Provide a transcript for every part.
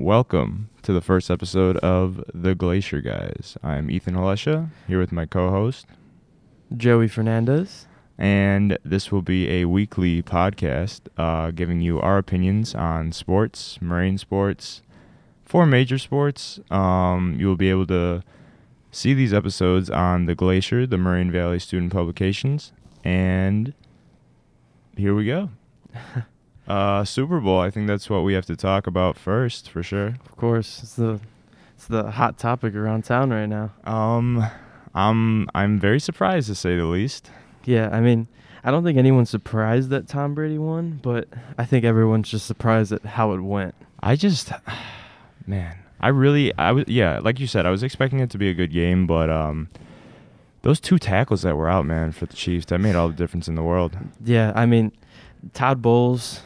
Welcome to the first episode of The Glacier Guys. I'm Ethan Halesha, here with my co host, Joey Fernandez. and this will be a weekly podcast uh, giving you our opinions on sports, marine sports, four major sports. Um, you will be able to see these episodes on The Glacier, the Marine Valley Student Publications, and here we go. Uh, Super Bowl. I think that's what we have to talk about first, for sure. Of course, it's the it's the hot topic around town right now. Um, I'm I'm very surprised to say the least. Yeah, I mean, I don't think anyone's surprised that Tom Brady won, but I think everyone's just surprised at how it went. I just, man, I really, I was, yeah, like you said, I was expecting it to be a good game, but um, those two tackles that were out, man, for the Chiefs, that made all the difference in the world. Yeah, I mean, Todd Bowles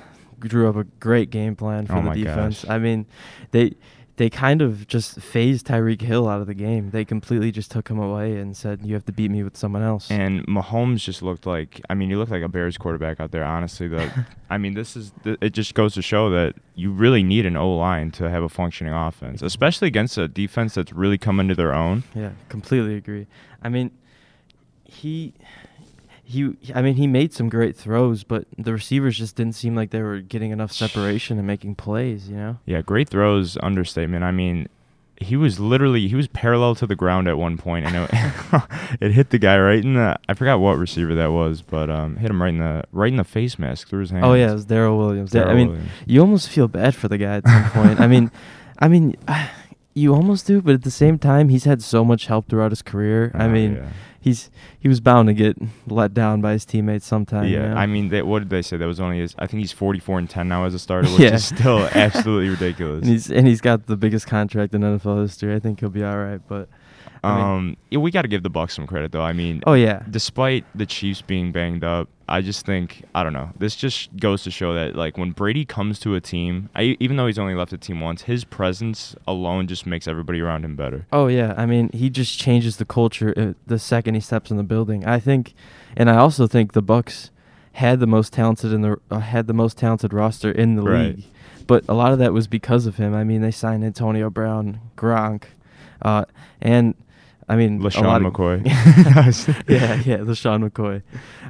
drew up a great game plan for Oh the defense. gosh. I mean, they they kind of just phased Tyreek Hill out of the game. They completely just took him away and said, "You have to beat me with someone else." And Mahomes just looked like, I mean, he looked like a Bears quarterback out there. Honestly, that, I mean, this is, th- it just goes to show that you really need an O line to have a functioning offense, especially against a defense that's really come into their own. Yeah, completely agree. I mean, he he I mean, he made some great throws, but the receivers just didn't seem like they were getting enough separation and making plays, you know? Yeah, great throws, understatement. I mean, he was literally he was parallel to the ground at one point, and it, it hit the guy right in the. I forgot what receiver that was, but um, hit him right in the right in the face mask through his hands. Oh yeah, it was Darrel Williams. Yeah, I mean, Williams. you almost feel bad for the guy at some point. I mean, I mean, you almost do, but at the same time, he's had so much help throughout his career. I Oh, mean, yeah. He's he was bound to get let down by his teammates sometime. yeah. I mean, they, what did they say? That was only his. I think he's forty four and ten now as a starter, which Yeah. is still absolutely ridiculous. and he's and he's got the biggest contract in NFL history. I think he'll be all right, but I mean- um, yeah, we got to give the Bucks some credit though. I mean, oh yeah, despite the Chiefs being banged up, I just think I don't know. This just goes to show that like when Brady comes to a team, I, even though he's only left the team once, his presence alone just makes everybody around him better. Oh yeah, I mean he just changes the culture uh, the second he steps in the building. I think, and I also think the Bucks had the most talented in the uh, had the most talented roster in the Right. league, but a lot of that was because of him. I mean they signed Antonio Brown, Gronk, uh, and I mean a LeSean McCoy. yeah, yeah, LeSean McCoy.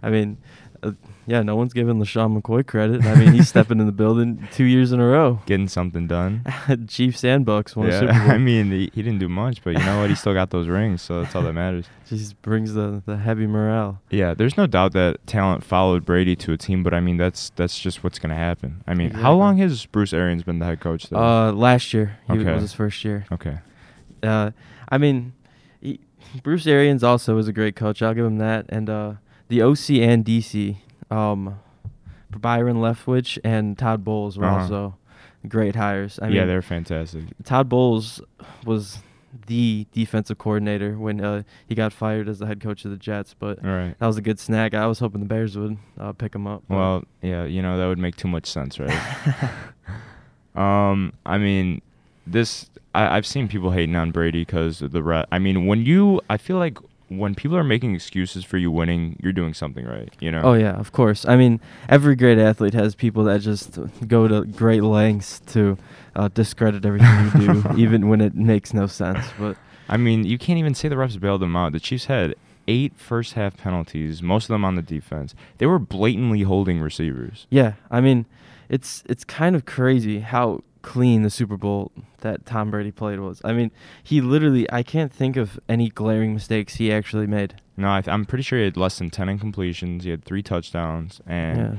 I mean, uh, yeah, no one's giving LeSean McCoy credit. I mean he's stepping in the building two years in a row. Getting something done. Chiefs and Bucks won a Super Yeah, Bowl. I mean he, he didn't do much, but you know what? He still got those rings, so that's all that matters. just brings the the heavy morale. Yeah, there's no doubt that talent followed Brady to a team, but I mean that's that's just what's gonna happen. I mean, how long has Bruce Arians been the head coach? There? Uh, last year he Okay. was his first year. okay. Uh, I mean, he, Bruce Arians also was a great coach. I'll give him that. And uh, the OC and DC, um, Byron Leftwich and Todd Bowles were Uh-huh. also great hires. I yeah, mean, they're fantastic. Todd Bowles was the defensive coordinator when uh, he got fired as the head coach of the Jets, but right. that was a good snag. I was hoping the Bears would uh, pick him up. Well, yeah, you know that would make too much sense, right? um, I mean, this I, I've seen people hating on Brady because the re- I mean, when you, I feel like when people are making excuses for you winning, you're doing something right. You know? Oh yeah, of course. I mean, every great athlete has people that just go to great lengths to uh, discredit everything you do, even when it makes no sense. But I mean, you can't even say the refs bailed them out. The Chiefs had eight first half penalties, most of them on the defense. They were blatantly holding receivers. yeah, I mean, it's it's kind of crazy how clean the Super Bowl that Tom Brady played was. I mean, he literally I can't think of any glaring mistakes he actually made. No, I th- I'm pretty sure he had less than ten incompletions. He had three touchdowns, and yeah.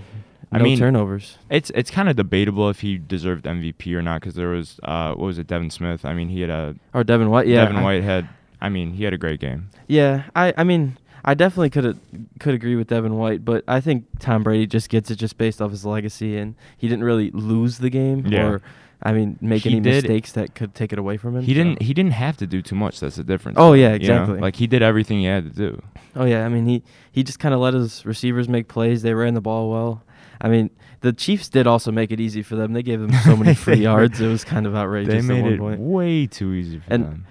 I no mean, turnovers. It's it's kind of debatable if he deserved MVP or not because there was uh what was it Devin Smith? I mean he had a Or Devin White. Yeah. Devin I- White had I mean he had a great game. Yeah, I I mean I definitely could could agree with Devin White, but I think Tom Brady just gets it just based off his legacy, and he didn't really lose the game Yeah. or I mean make He any did- mistakes that could take it away from him. He didn't so- he didn't have to do too much. That's the difference. Oh, yeah, you know? exactly. Like he did everything he had to do. Oh yeah, I mean he he just kind of let his receivers make plays. They ran the ball well. I mean the Chiefs did also make it easy for them. They gave them so many free yards. It was kind of outrageous They made it point. way too easy for And them.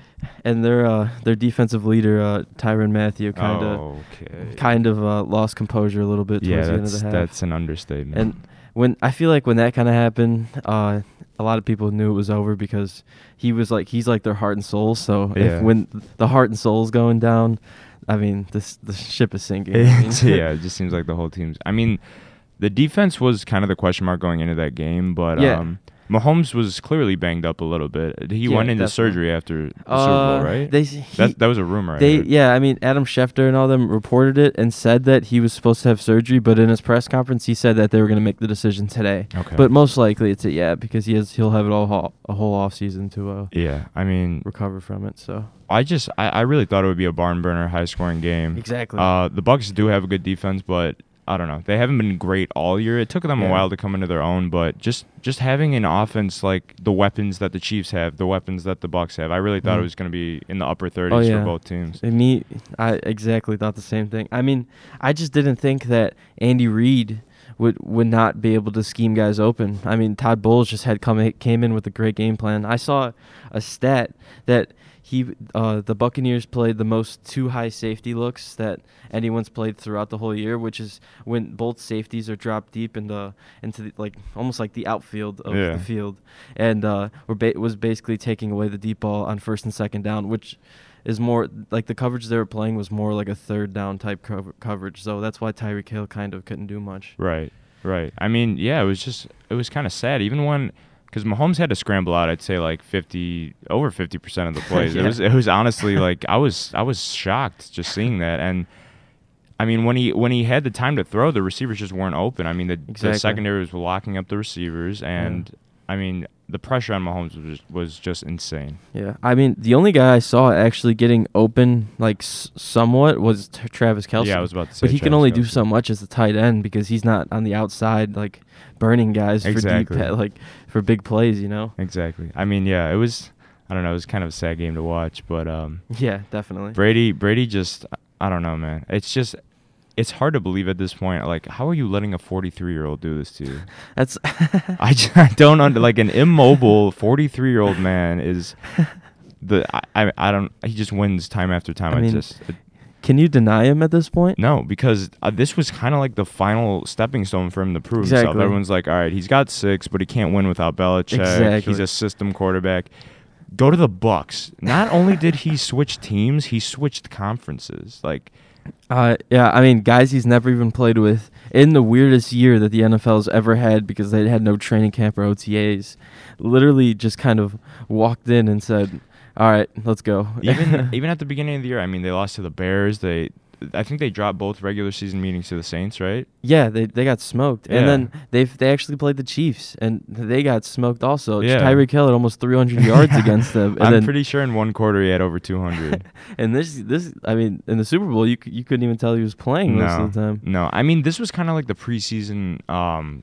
And their uh, their defensive leader uh, Tyrann Mathieu kind of okay. kind of uh, lost composure a little bit towards yeah, the end of that's the half. that's an understatement. And when I feel like when that kind of happened, uh, a lot of people knew it was over because he was like he's like their heart and soul. So Yeah. if when the heart and soul is going down, I mean this the ship is sinking. Yeah, it just seems like the whole team's. I mean, the defense was kind of the question mark going into that game, but Yeah. um, Mahomes was clearly banged up a little bit. He Yeah, went into definitely. surgery after the Super Uh, Bowl, right? They he, that that was a rumor. I They heard. yeah, I mean Adam Schefter and all them reported it and said that he was supposed to have surgery, but in his press conference he said that they were going to make the decision today. Okay. But most likely it's a yeah because he has he'll have it all ho- a whole off season to uh, yeah, I mean, recover from it. So I just I, I really thought it would be a barn burner, high scoring game. exactly. Uh, the Bucks do have a good defense, but I don't know. They haven't been great all year. It took them a while to come into their own, but just just having an offense like the weapons that the Chiefs have, the weapons that the Bucks have, I really thought it Mhm. was going to be in the upper 30s Oh, yeah. for both teams. And me, I exactly thought the same thing. I mean, I just didn't think that Andy Reid would would not be able to scheme guys open. I mean, Todd Bowles just had come came in with a great game plan. I saw a stat that he uh, the Buccaneers played the most two high safety looks that anyone's played throughout the whole year, which is when both safeties are dropped deep in the into the, like almost like the outfield of Yeah. the field, and uh, were ba- was basically taking away the deep ball on first and second down, which is more like the coverage they were playing was more like a third down type cover- coverage. So that's why Tyreek Hill kind of couldn't do much. Right, right. I mean, yeah, it was just it was kind of sad. Even when because Mahomes had to scramble out, I'd say like fifty over fifty percent of the plays. It was it was honestly like I was I was shocked just seeing that and. I mean, when he when he had the time to throw, the receivers just weren't open. I mean, the, the Exactly. secondary was locking up the receivers, and I mean, the pressure on Mahomes was was just insane. Yeah, I mean the only guy I saw actually getting open like s- somewhat was t- Travis Kelce. Yeah, I was about to say. but he can Travis only do so much as a tight end because he's not on the outside like burning guys Exactly. for deep like for big plays. You know. Exactly. I mean, yeah, it was. I don't know. It was kind of a sad game to watch, but um, Yeah, definitely. Brady, Brady just, I don't know, man. It's just, it's hard to believe at this point. Like, how are you letting a 43 year old do this to you? That's I, just, I don't under like an immobile 43 year old man is the I, I I don't he just wins time after time. I I, mean, just it- Can you deny him at this point? no because uh, this was kind of like the final stepping stone for him to prove himself. Everyone's like, all right, he's got six, but he can't win without Belichick. Exactly. He's a system quarterback. Go to the Bucks. Not only did he switch teams, he switched conferences. Like Uh, yeah, I mean, guys he's never even played with in the weirdest year that the NFL's ever had because they had no training camp or OTAs. Literally just kind of walked in and said, "All right, let's go." even even at the beginning of the year, I mean, they lost to the Bears. They, I think they dropped both regular season meetings to the Saints, right? yeah, they they got smoked, Yeah. and then they they actually played the Chiefs, and they got smoked also. Yeah. Tyreek Hill had almost 300 yards against them, and I'm then pretty sure in one quarter he had over 200. and this this I mean in the Super Bowl you you couldn't even tell he was playing most no, of the time. no. I mean, this was kind of like the preseason. Um,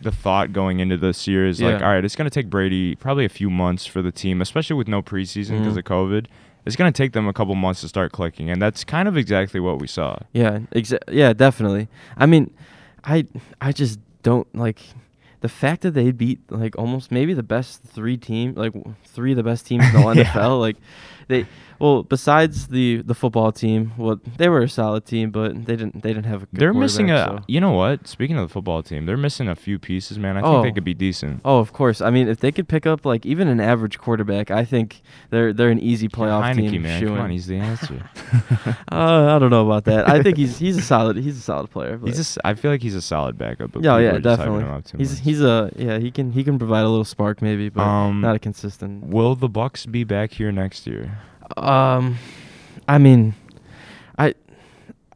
the thought going into this year is like, all right, it's going to take Brady probably a few months for the team, especially with no preseason because Mhm. of COVID. It's going to take them a couple months to start clicking, and that's kind of exactly what we saw. Yeah, exa- yeah, definitely. I mean, I I just don't like the fact that they beat like almost maybe the best three team, like three of the best teams in the Yeah. NFL. Like they, well, besides the the football team, well, they were a solid team, but they didn't they didn't have a. Good They're missing a. so- You know what? Speaking of the football team, they're missing a few pieces, man. I think Oh. they could be decent. Oh, of course. I mean, if they could pick up like even an average quarterback, I think they're they're an easy playoff Heinicke, team. man, come on, he's the answer. uh, I don't know about that. I think he's he's a solid he's a solid player. But He's just. I feel like he's a solid backup. But Yeah, yeah, are just hyping definitely. him up too He's much. he's a yeah he can he can provide a little spark maybe, but Um, not a consistent. Will the Bucks be back here next year? Um, I mean, I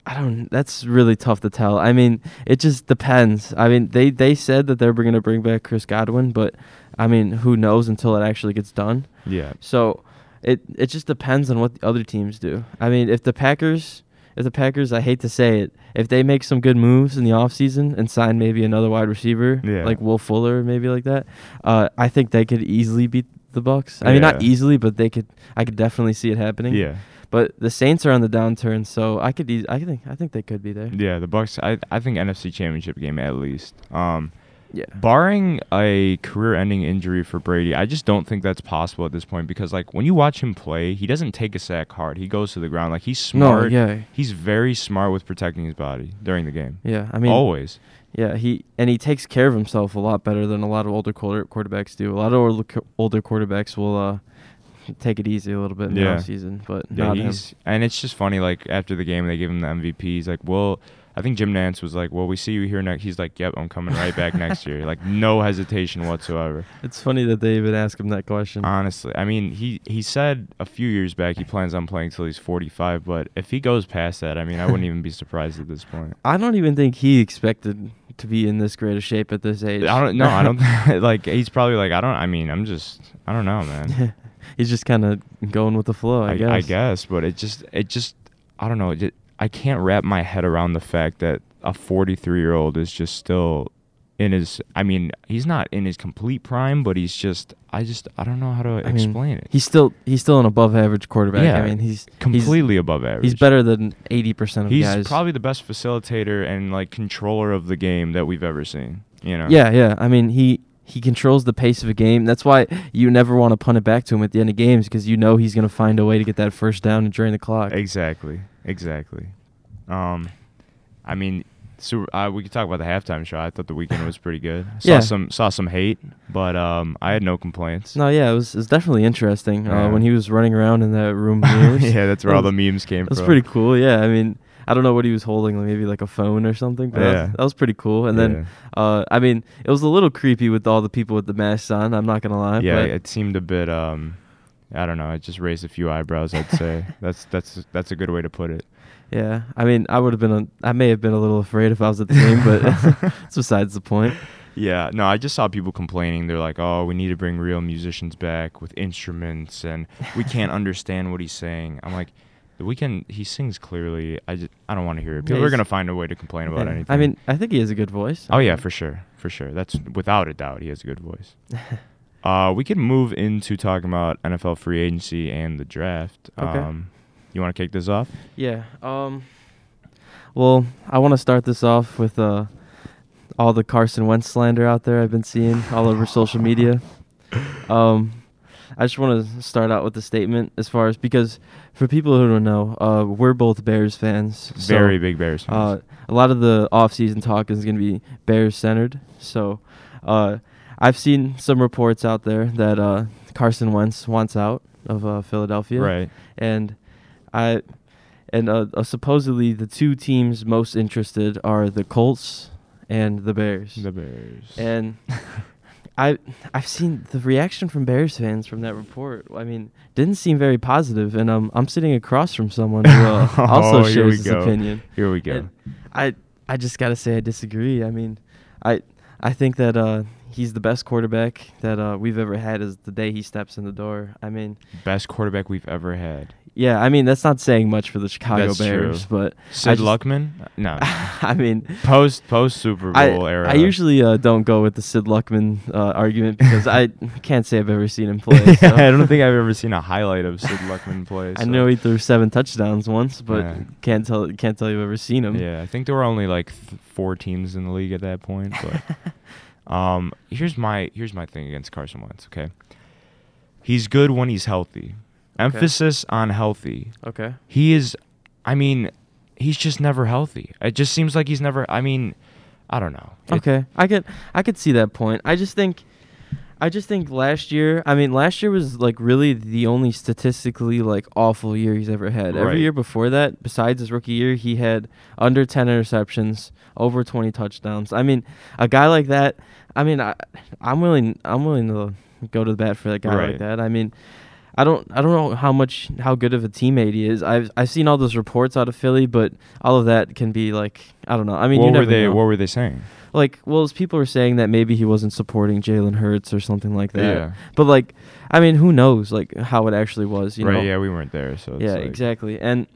I don't. That's really tough to tell. I mean, it just depends. I mean, they they said that they're going to bring back Chris Godwin, but I mean, who knows until it actually gets done. Yeah. So it it just depends on what the other teams do. I mean, if the Packers if the Packers, I hate to say it, if they make some good moves in the offseason and sign maybe another wide receiver Yeah. like Will Fuller maybe like that, uh, I think they could easily beat the Bucks. I mean, not easily, but they could I could definitely see it happening. Yeah. But the Saints are on the downturn, so I could I think I think they could be there. Yeah. The Bucks. I I think NFC Championship game at least. Um, Yeah. barring a career-ending injury for Brady, I just don't think that's possible at this point because like when you watch him play, he doesn't take a sack hard. He goes to the ground. Like he's smart. No, smart. yeah. He's very smart with protecting his body during the game. Yeah. I mean, Always. Yeah, he and he takes care of himself a lot better than a lot of older quarter, quarterbacks do. A lot of older, older quarterbacks will uh, take it easy a little bit in Yeah. the season, but Yeah, not him. and it's just funny. Like after the game, they give him the MVP. He's like, "Well, I think Jim Nantz was like, well, we see you here next." He's like, "Yep, I'm coming right back next year." Like no hesitation whatsoever. It's funny that they even ask him that question. Honestly, I mean, he he said a few years back he plans on playing till he's 45, but if he goes past that, I mean, I wouldn't even be surprised at this point. I don't even think he expected to be in this great a shape at this age. I don't know. I don't like he's probably like I don't I mean, I'm just I don't know, man. He's just kind of going with the flow, I, guess. I guess, but it just it just I don't know, it, I can't wrap my head around the fact that a 43-year-old is just still in his I mean, he's not in his complete prime, but he's just I just I don't know how to I mean, explain it. He's still he's still an above average quarterback. Yeah, I mean, he's completely above average. He's, he's better than eighty percent of He's guys. He's probably the best facilitator and like controller of the game that we've ever seen. You know. Yeah, yeah. I mean, he he controls the pace of a game. That's why you never want to punt it back to him at the end of games because you know he's going to find a way to get that first down and drain the clock. Exactly. Exactly. Um, I mean, so uh, we could talk about the halftime show. I thought the Weeknd was pretty good. Saw Yeah. some saw some hate, but um, I had no complaints. No, yeah, it was it was definitely interesting uh, when he was running around in that room. yeah, that's where all the memes came That's from. pretty cool. Yeah, I mean, I don't know what he was holding, like maybe like a phone or something, but that, Yeah. was, that was pretty cool. And then, uh, I mean, it was a little creepy with all the people with the masks on. I'm not gonna lie. yeah, it seemed a bit. Um, I don't know. It just raised a few eyebrows. I'd say that's that's that's a good way to put it. Yeah, I mean, I would have been, a, I may have been a little afraid if I was at the game, but it's besides the point. Yeah, no, I just saw people complaining. They're like, "Oh, we need to bring real musicians back with instruments, and we can't understand what he's saying." I'm like, "The Weeknd he sings clearly. I just I don't want to hear it. People Yeah, are gonna find a way to complain about Yeah. anything." I mean, I think he has a good voice. oh yeah, for sure, for sure. That's without a doubt. He has a good voice. uh, we can move into talking about NFL free agency and the draft. Okay. Um, you want to kick this off? Yeah. Um. Well, I want to start this off with uh, all the Carson Wentz slander out there I've been seeing all over social media. Um, I just want to start out with a statement as far as because for people who don't know, uh, we're both Bears fans. so, Very big Bears fans. Uh, a lot of the offseason talk is going to be Bears centered. So, uh, I've seen some reports out there that uh, Carson Wentz wants out of uh, Philadelphia Right. and I and uh, uh, supposedly the two teams most interested are the Colts and the Bears. The Bears. and I I've seen the reaction from Bears fans from that report. I mean, didn't seem very positive, and um, I'm sitting across from someone who uh, also Oh, shares this go. opinion. Here we go. And I I just gotta say I disagree. I mean, I I think that uh, he's the best quarterback that uh, we've ever had. Is the day he steps in the door. I mean, Best quarterback we've ever had. yeah. I mean, that's not saying much for the Chicago That's Bears, true. but Sid just- Luckman? No. I mean, post post Super I, Bowl era. I usually uh, don't go with the Sid Luckman uh, argument because I can't say I've ever seen him play. so. I don't think I've ever seen a highlight of Sid Luckman play. I know he threw seven touchdowns once, but Yeah. can't tell can't tell you've ever seen him. Yeah, I think there were only like th- four teams in the league at that point. But um, here's my here's my thing against Carson Wentz. Okay, he's good when he's healthy. Emphasis on healthy. Okay. He is. I mean, he's just never healthy. It just seems like he's never. I mean, I don't know. It- Okay. I could I could see that point. I just think I just think last year, I mean, last year was like really the only statistically like awful year he's ever had. Right. Every year before that, besides his rookie year, he had under 10 interceptions, over 20 touchdowns. I mean, a guy like that, I mean, I I'm willing I'm willing to go to the bat for that guy Right. like that. I mean, I don't I don't know how much how good of a teammate he is. I've I've seen all those reports out of Philly, but all of that can be like I don't know. I mean, what you were they? know What were they saying? Like well as people were saying that maybe he wasn't supporting Jalen Hurts or something like that. Yeah. But like I mean who knows like how it actually was, you right. know. Yeah, we weren't there, so it's yeah, like- exactly. And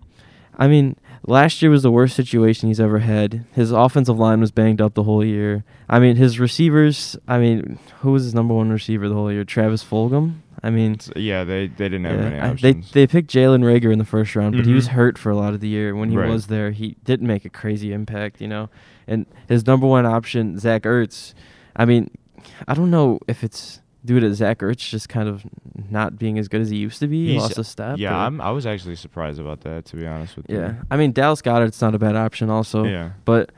I mean last year was the worst situation he's ever had. His offensive line was banged up the whole year. I mean his receivers, I mean who was his number one receiver the whole year? Travis Fulgham? I mean It's- yeah, they they didn't have many yeah, I- options. they they picked Jalen Reagor in the first round, but he was Mhm. hurt for a lot of the year. When he Right. was there, he didn't make a crazy impact, you know. And his number one option, Zach Ertz. I mean, I don't know if it's due to Zach Ertz just kind of not being as good as he used to be. He He's- lost a step. yeah, I'm, I was actually surprised about that, to be honest with you. yeah. I mean, Dallas Goedert's not a bad option, also. Yeah. But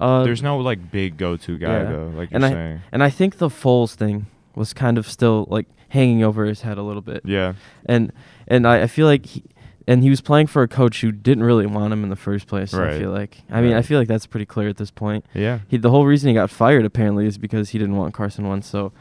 Uh, There's no like big go-to guy yeah. though, like And you're I- saying. and I think the Foles thing was kind of still like hanging over his head a little bit. Yeah. and and I, I feel like he, and he was playing for a coach who didn't really want him in the first place. Right. I feel like I mean I feel like that's pretty clear at this point. Yeah. He the whole reason he got fired apparently is because he didn't want Carson Wentz. So,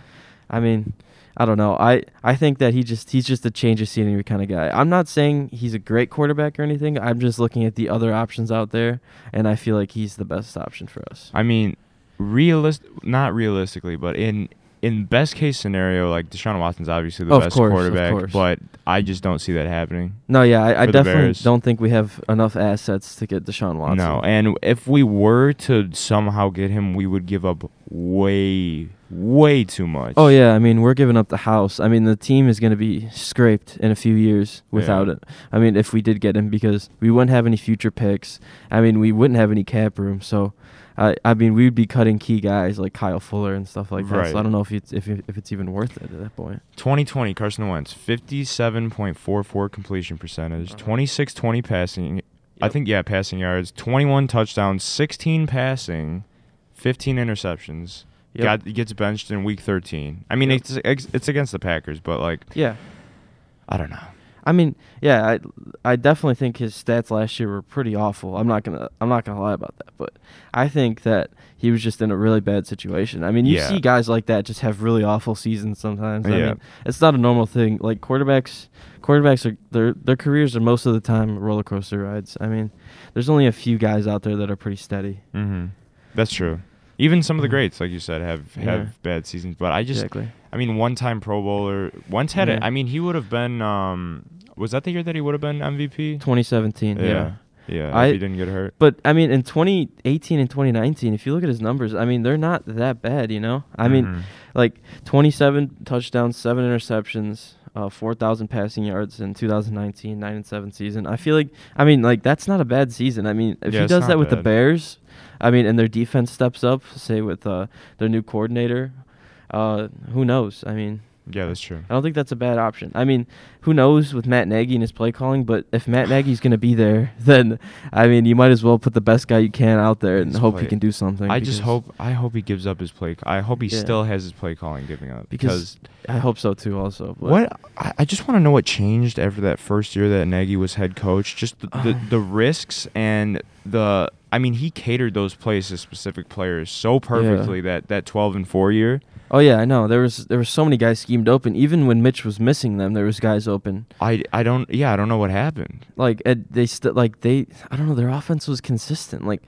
I mean, I don't know. I I think that he just he's just a change of scenery kind of guy. I'm not saying he's a great quarterback or anything. I'm just looking at the other options out there, and I feel like he's the best option for us. I mean, realist not realistically, but in in best case scenario, like Deshaun Watson's obviously the Of best course, quarterback, but I just don't see that happening. No, yeah, I, I definitely don't think we have enough assets to get Deshaun Watson. No, and if we were to somehow get him, we would give up way, way too much. Oh yeah, I mean we're giving up the house. I mean the team is going to be scraped in a few years without Yeah. it. I mean if we did get him because we wouldn't have any future picks. I mean we wouldn't have any cap room. So I I mean we'd be cutting key guys like Kyle Fuller and stuff like that. Right. So I don't know if it's if if it's even worth it at that point. 2020 Carson Wentz, 57.44 completion percentage, Uh-huh. 26-20 passing. I think yeah, passing yards, 21 touchdowns, 16 passing, 15 interceptions. Yep. Got gets benched in week 13. I mean, Yep. it's it's against the Packers, but like Yeah. I don't know. I mean, yeah, I I definitely think his stats last year were pretty awful. I'm not gonna I'm not gonna lie about that, but I think that he was just in a really bad situation. I mean, you Yeah. see guys like that just have really awful seasons sometimes. I Yeah. mean, it's not a normal thing. Like quarterbacks, quarterbacks are their their careers are most of the time roller coaster rides. I mean, there's only a few guys out there that are pretty steady. Mm-hmm. That's true. Even some of the Mhm. greats, like you said, have have Yeah. bad seasons. But I just, exactly. I mean, one time Pro Bowler. Once had it. Yeah. I mean, he would have been. Um, was that the year that he would have been MVP? 2017. yeah. Yeah. Yeah, I- he didn't get hurt. But I mean, in 2018 and 2019, if you look at his numbers, I mean, they're not that bad. You know, I mean, Mhm. like 27 touchdowns, seven interceptions, uh, 4,000 passing yards in 2019, nine and seven season. I feel like, I mean, like that's not a bad season. I mean, if Yeah, he does that with the. Bears, I mean, and their defense steps up, say with uh, their new coordinator, uh, who knows? I mean, yeah, that's true. I don't think that's a bad option. I mean, who knows with Matt Nagy and his play calling, but if Matt Nagy's going to be there, then I mean, you might as well put the best guy you can out there and His hope play- he can do something. I just hope. I hope he gives up his play. I hope he Yeah. still has his play calling giving up because I hope so too. Also, but- What I, I just want to know what changed after that first year that Nagy was head coach. Just the, the, the risks and the. I mean, he catered those plays to specific players so perfectly that that twelve and four year. Oh yeah, I know. There was there were so many guys schemed open. Even when Mitch was missing them, there was guys open. I I don't. Yeah, I don't know what happened. Like Ed, they still like they. I don't know. Their offense was consistent. Like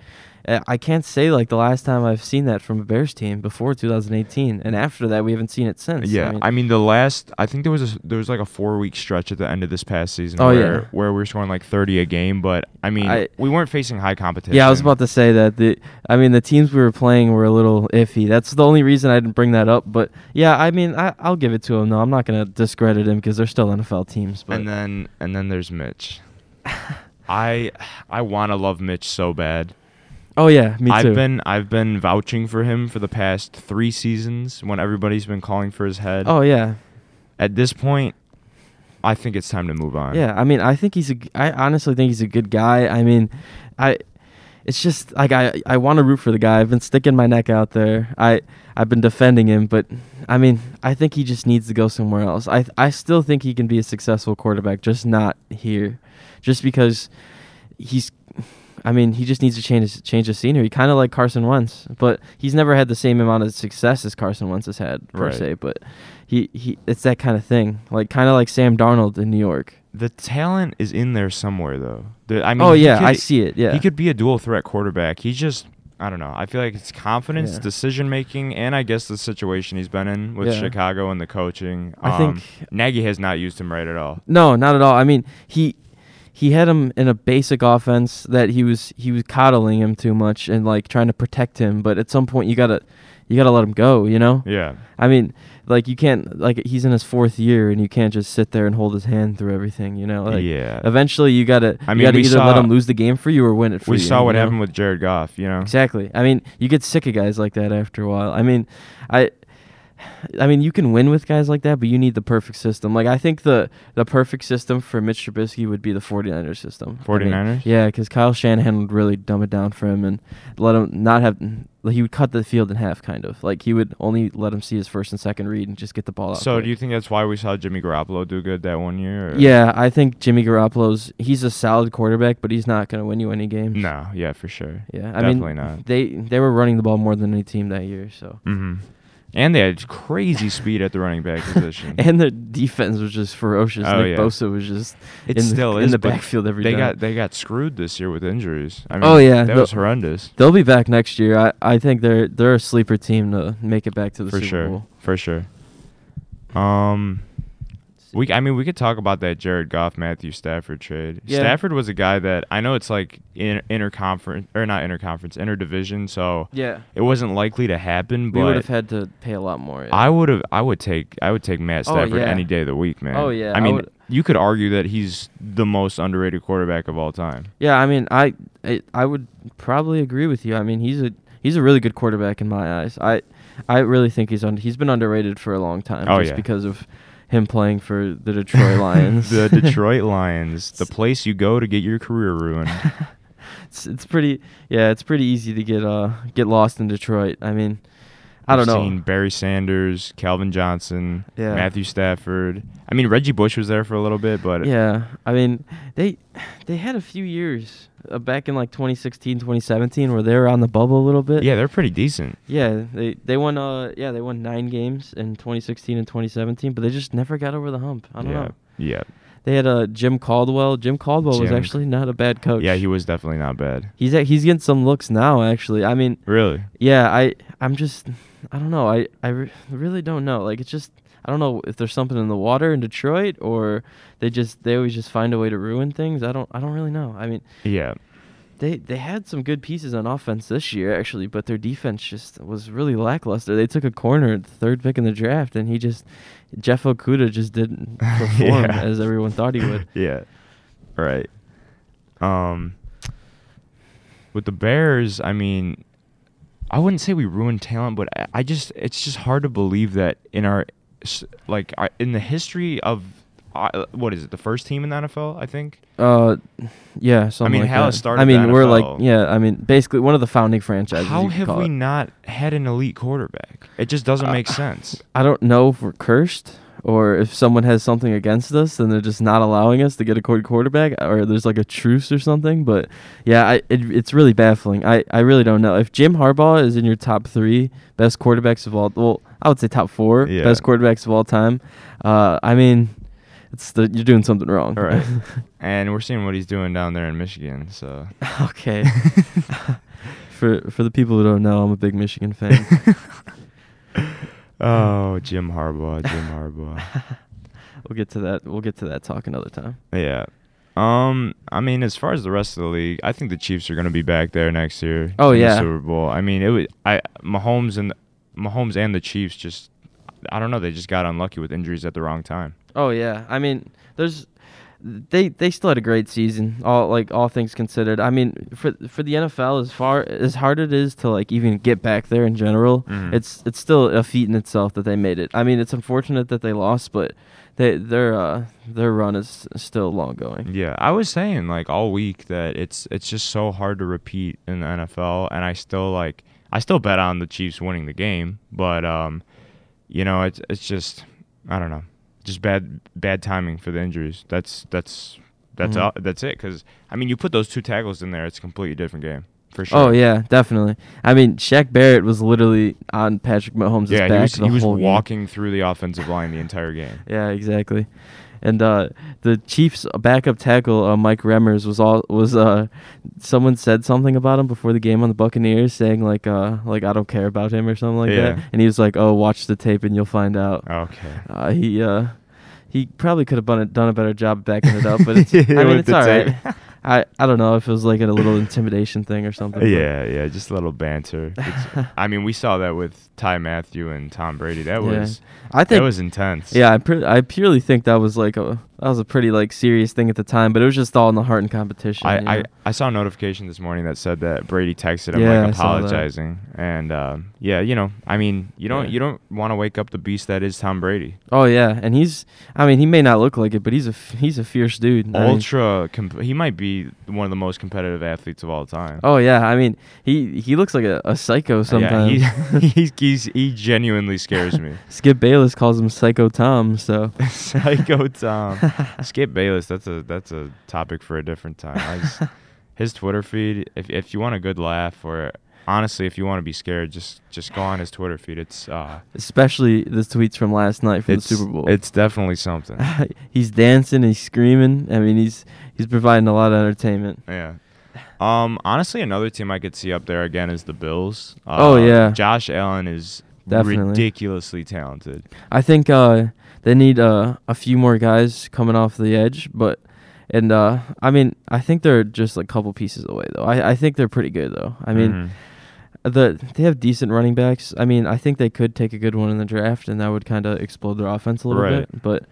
Uh, I can't say like the last time I've seen that from a Bears team before 2018, and after that we haven't seen it since. Yeah, I mean, the last. I think there was a there was like a four week stretch at the end of this past season. Oh, where, yeah. where we were scoring like thirty a game, but I mean, I- we weren't facing high competition. Yeah, I was about to say that. The I mean, the teams we were playing were a little iffy. That's the only reason I didn't bring that up. But yeah, I mean, I, I'll give it to him. No, I'm not gonna discredit him because they're still NFL teams. But and then and then there's Mitch. I I want to love Mitch so bad. Oh yeah, me too. I've been I've been vouching for him for the past three seasons when everybody's been calling for his head. oh yeah, At this point, I think it's time to move on. Yeah, I mean, I think he's a. I honestly think he's a good guy. I mean, I. It's just like I. I want to root for the guy. I've been sticking my neck out there. I. I've been defending him, but I mean, I think he just needs to go somewhere else. I. I still think he can be a successful quarterback, just not here, just because he's. I mean, he just needs to change his, change the scenery, kind of like Carson Wentz. But he's never had the same amount of success as Carson Wentz has had per Right. se. But he, he it's that kind of thing, like kind of like Sam Darnold in New York. The talent is in there somewhere though. The, I mean, oh yeah, could- I see it. Yeah, He could be a dual threat quarterback. He's just I don't know. I feel like it's confidence, Yeah. decision making, and I guess the situation he's been in with Yeah. Chicago and the coaching. I Um, think- Nagy has not used him right at all. No, not at all. I mean, he he had him in a basic offense that he was he was coddling him too much and like trying to protect him. But at some point, you gotta you gotta let him go. You know. Yeah. I mean, like you can't like he's in his fourth year and you can't just sit there and hold his hand through everything. You know. Like, yeah. Eventually, you gotta I mean, you gotta either let him lose the game for you or win it for we you. We saw what you know? happened with Jared Goff. You know. Exactly. I mean, you get sick of guys like that after a while. I mean, I I mean, you can win with guys like that, but you need the perfect system. Like I think the the perfect system for Mitch Trubisky would be the 49ers system. I mean, 49ers? yeah, because Kyle Shanahan would really dumb it down for him and let him not have. Like he would cut the field in half, kind of. Like he would only let him see his first and second read and just get the ball out. So quick. do you think that's why we saw Jimmy Garoppolo do good that one year? or- Yeah, I think Jimmy Garoppolo's he's a solid quarterback, but he's not going to win you any games. No. Yeah, for sure. Yeah, I Definitely mean, not. they they were running the ball more than any team that year. So Mm-hmm. And they had crazy speed at the running back position. and the defense was just ferocious. Oh, Nick yeah. Bosa was just It in the, still in the backfield every they time. got they got screwed this year with injuries. I mean, Oh, yeah, that the- was horrendous They'll be back next year. I, I think they're they're a sleeper team to make it back to the for Super sure. Bowl. For sure. Um, we I mean we could talk about that Jared Goff Matthew Stafford trade. Yeah. Stafford was a guy that I know it's like in, interconference or not interconference interdivision, so Yeah, it wasn't likely to happen. we would have had to pay a lot more. yeah. I would have I would take I would take Matt Oh, Stafford yeah. any day of the week, man. Oh, yeah, I I mean would- you could argue that he's the most underrated quarterback of all time. yeah, I mean, I, I I would probably agree with you. I mean, he's a he's a really good quarterback in my eyes. I I really think he's un, he's been underrated for a long time Oh, just yeah. because of him playing for the Detroit Lions. the Detroit Lions, the place you go to get your career ruined. it's it's pretty yeah, it's pretty easy to get uh get lost in Detroit. I mean, I We've don't know. Seen Barry Sanders, Calvin Johnson, Yeah. Matthew Stafford. I mean, Reggie Bush was there for a little bit, but Yeah, I mean, they they had a few years uh, back in like 2016, 2017 where they were on the bubble a little bit. yeah, they're pretty decent. Yeah, they they won uh yeah, they won 9 games in 2016 and 2017, but they just never got over the hump. I don't yeah, know. yeah, They had uh Jim Caldwell. Jim Caldwell was actually not a bad coach. yeah. He was definitely not bad. He's a- he's getting some looks now actually. I mean, Really? yeah, I I'm just I don't know. I I re- really don't know. Like it's just I don't know if there's something in the water in Detroit or they just they always just find a way to ruin things. I don't I don't really know. I mean, Yeah. they they had some good pieces on offense this year actually, but their defense just was really lackluster. They took a corner at the third pick in the draft and he just Jeff Okudah just didn't perform Yeah. as everyone thought he would. yeah. Right. Um. With the Bears, I mean, I wouldn't say we ruined talent, but I, I just it's just hard to believe that in our like in the history of uh, what is it the first team in the NFL? I think. Uh, yeah, something mean, like how it started I mean, we're like, yeah, I mean, basically one of the founding franchises. How have we it. not had an elite quarterback? It just doesn't make Uh, sense. I don't know if we're cursed or if someone has something against us and they're just not allowing us to get a good quarterback or there's like a truce or something. But yeah, I, it, it's really baffling. I, I really don't know. If Jim Harbaugh is in your top three best quarterbacks of all, well, I would say top four Yeah. best quarterbacks of all time. Uh, I mean, it's the, you're doing something wrong. All right. And we're seeing what he's doing down there in Michigan. So okay. for for the people who don't know, I'm a big Michigan fan. Oh, Jim Harbaugh, Jim Harbaugh. we'll get to that. We'll get to that talk another time. Yeah. Um, I mean, as far as the rest of the league, I think the Chiefs are going to be back there next year. Oh, yeah. Super Bowl. I mean, it was I Mahomes and Mahomes and the Chiefs just I don't know, they just got unlucky with injuries at the wrong time. Oh yeah, I mean, there's they they still had a great season. All like all things considered. I mean, for for the NFL, as far as hard it is to like even get back there in general, Mhm. it's it's still a feat in itself that they made it. I mean, it's unfortunate that they lost, but they their uh their run is still long going. Yeah, I was saying like all week that it's it's just so hard to repeat in the NFL, and I still like I still bet on the Chiefs winning the game, but um, you know it's it's just I don't know, just bad bad timing for the injuries. That's that's that's Mhm. all, that's it. Because I mean, you put those two tackles in there, it's a completely different game for sure. Oh yeah, definitely. I mean, Shaq Barrett was literally on Patrick Mahomes' yeah. back He was the he was whole game. walking through the offensive line the entire game. Yeah, exactly. And uh, the Chiefs' backup tackle, uh, Mike Remmers, was all was. Uh, someone said something about him before the game on the Buccaneers, saying like, uh, like I don't care about him or something like Yeah. that. And he was like, "Oh, watch the tape and you'll find out." Okay. Uh, he uh, he probably could have done, a better job backing it up, but it's, I mean, it's all right. I, I don't know if it was like a little intimidation thing or something. Yeah, yeah, just a little banter. I mean, we saw that with Ty Mathieu and Tom Brady. That Yeah. was I think that was intense. Yeah, I pre- I purely think that was like a, that was a pretty like serious thing at the time, but it was just all in the heart and competition. I, you I, know? I saw a notification this morning that said that Brady texted him Yeah, like apologizing, and um, yeah, you know, I mean, you don't Yeah. you don't want to wake up the beast that is Tom Brady. oh yeah, and he's I mean he may not look like it, but he's a he's a fierce dude. I mean- Ultra, comp- he might be one of the most competitive athletes of all time. oh yeah, I mean he he looks like a, a psycho sometimes. Yeah, he, he's, he's he genuinely scares me. Skip Bayless calls him Psycho Tom, so Psycho Tom, Skip Bayless. That's a that's a topic for a different time. I just, his Twitter feed. If if you want a good laugh, or honestly, if you want to be scared, just just go on his Twitter feed. It's uh, especially the tweets from last night for it's the Super Bowl. It's definitely something. he's dancing, he's screaming. I mean, he's he's providing a lot of entertainment. Yeah. Um. Honestly, another team I could see up there again is the Bills. Uh, Oh, yeah. Josh Allen is Definitely. ridiculously talented. I think uh, they need uh, a few more guys coming off the edge, but and uh, I mean, I think they're just a couple pieces away though. I, I think they're pretty good though. I mean, Mhm. the they have decent running backs. I mean, I think they could take a good one in the draft, and that would kind of explode their offense a little Right. bit. But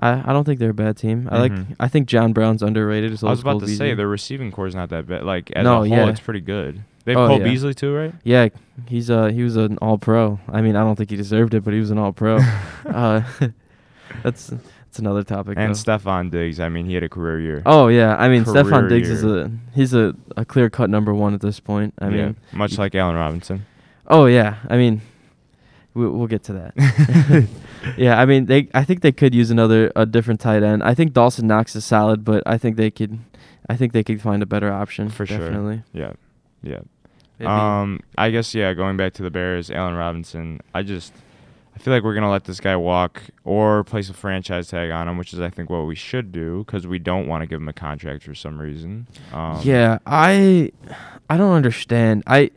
I, I don't think they're a bad team. I like Mhm. I think John Brown's underrated. As I was as about to say their receiving core is not that bad. Like as No, a whole, yeah. it's pretty good. They have Oh, Cole yeah. Beasley too, right? Yeah, he's uh he was an All Pro. I mean, I don't think he deserved it, but he was an All Pro. uh, that's that's another topic. And though. Stefon Diggs. I mean, he had a career year. Oh yeah, I mean Career Stefon Diggs is a he's a, a clear cut number one at this point. I yeah. mean, much like Allen Robinson. oh yeah, I mean, we, we'll get to that. yeah, I mean they I think they could use another a different tight end. I think Dawson Knox is solid, but I think they could I think they could find a better option For sure. definitely. Yeah. Yeah. Um, I guess yeah. Going back to the Bears, Allen Robinson. I just, I feel like we're gonna let this guy walk or place a franchise tag on him, which is I think what we should do because we don't want to give him a contract for some reason. Um, yeah, I I don't understand. I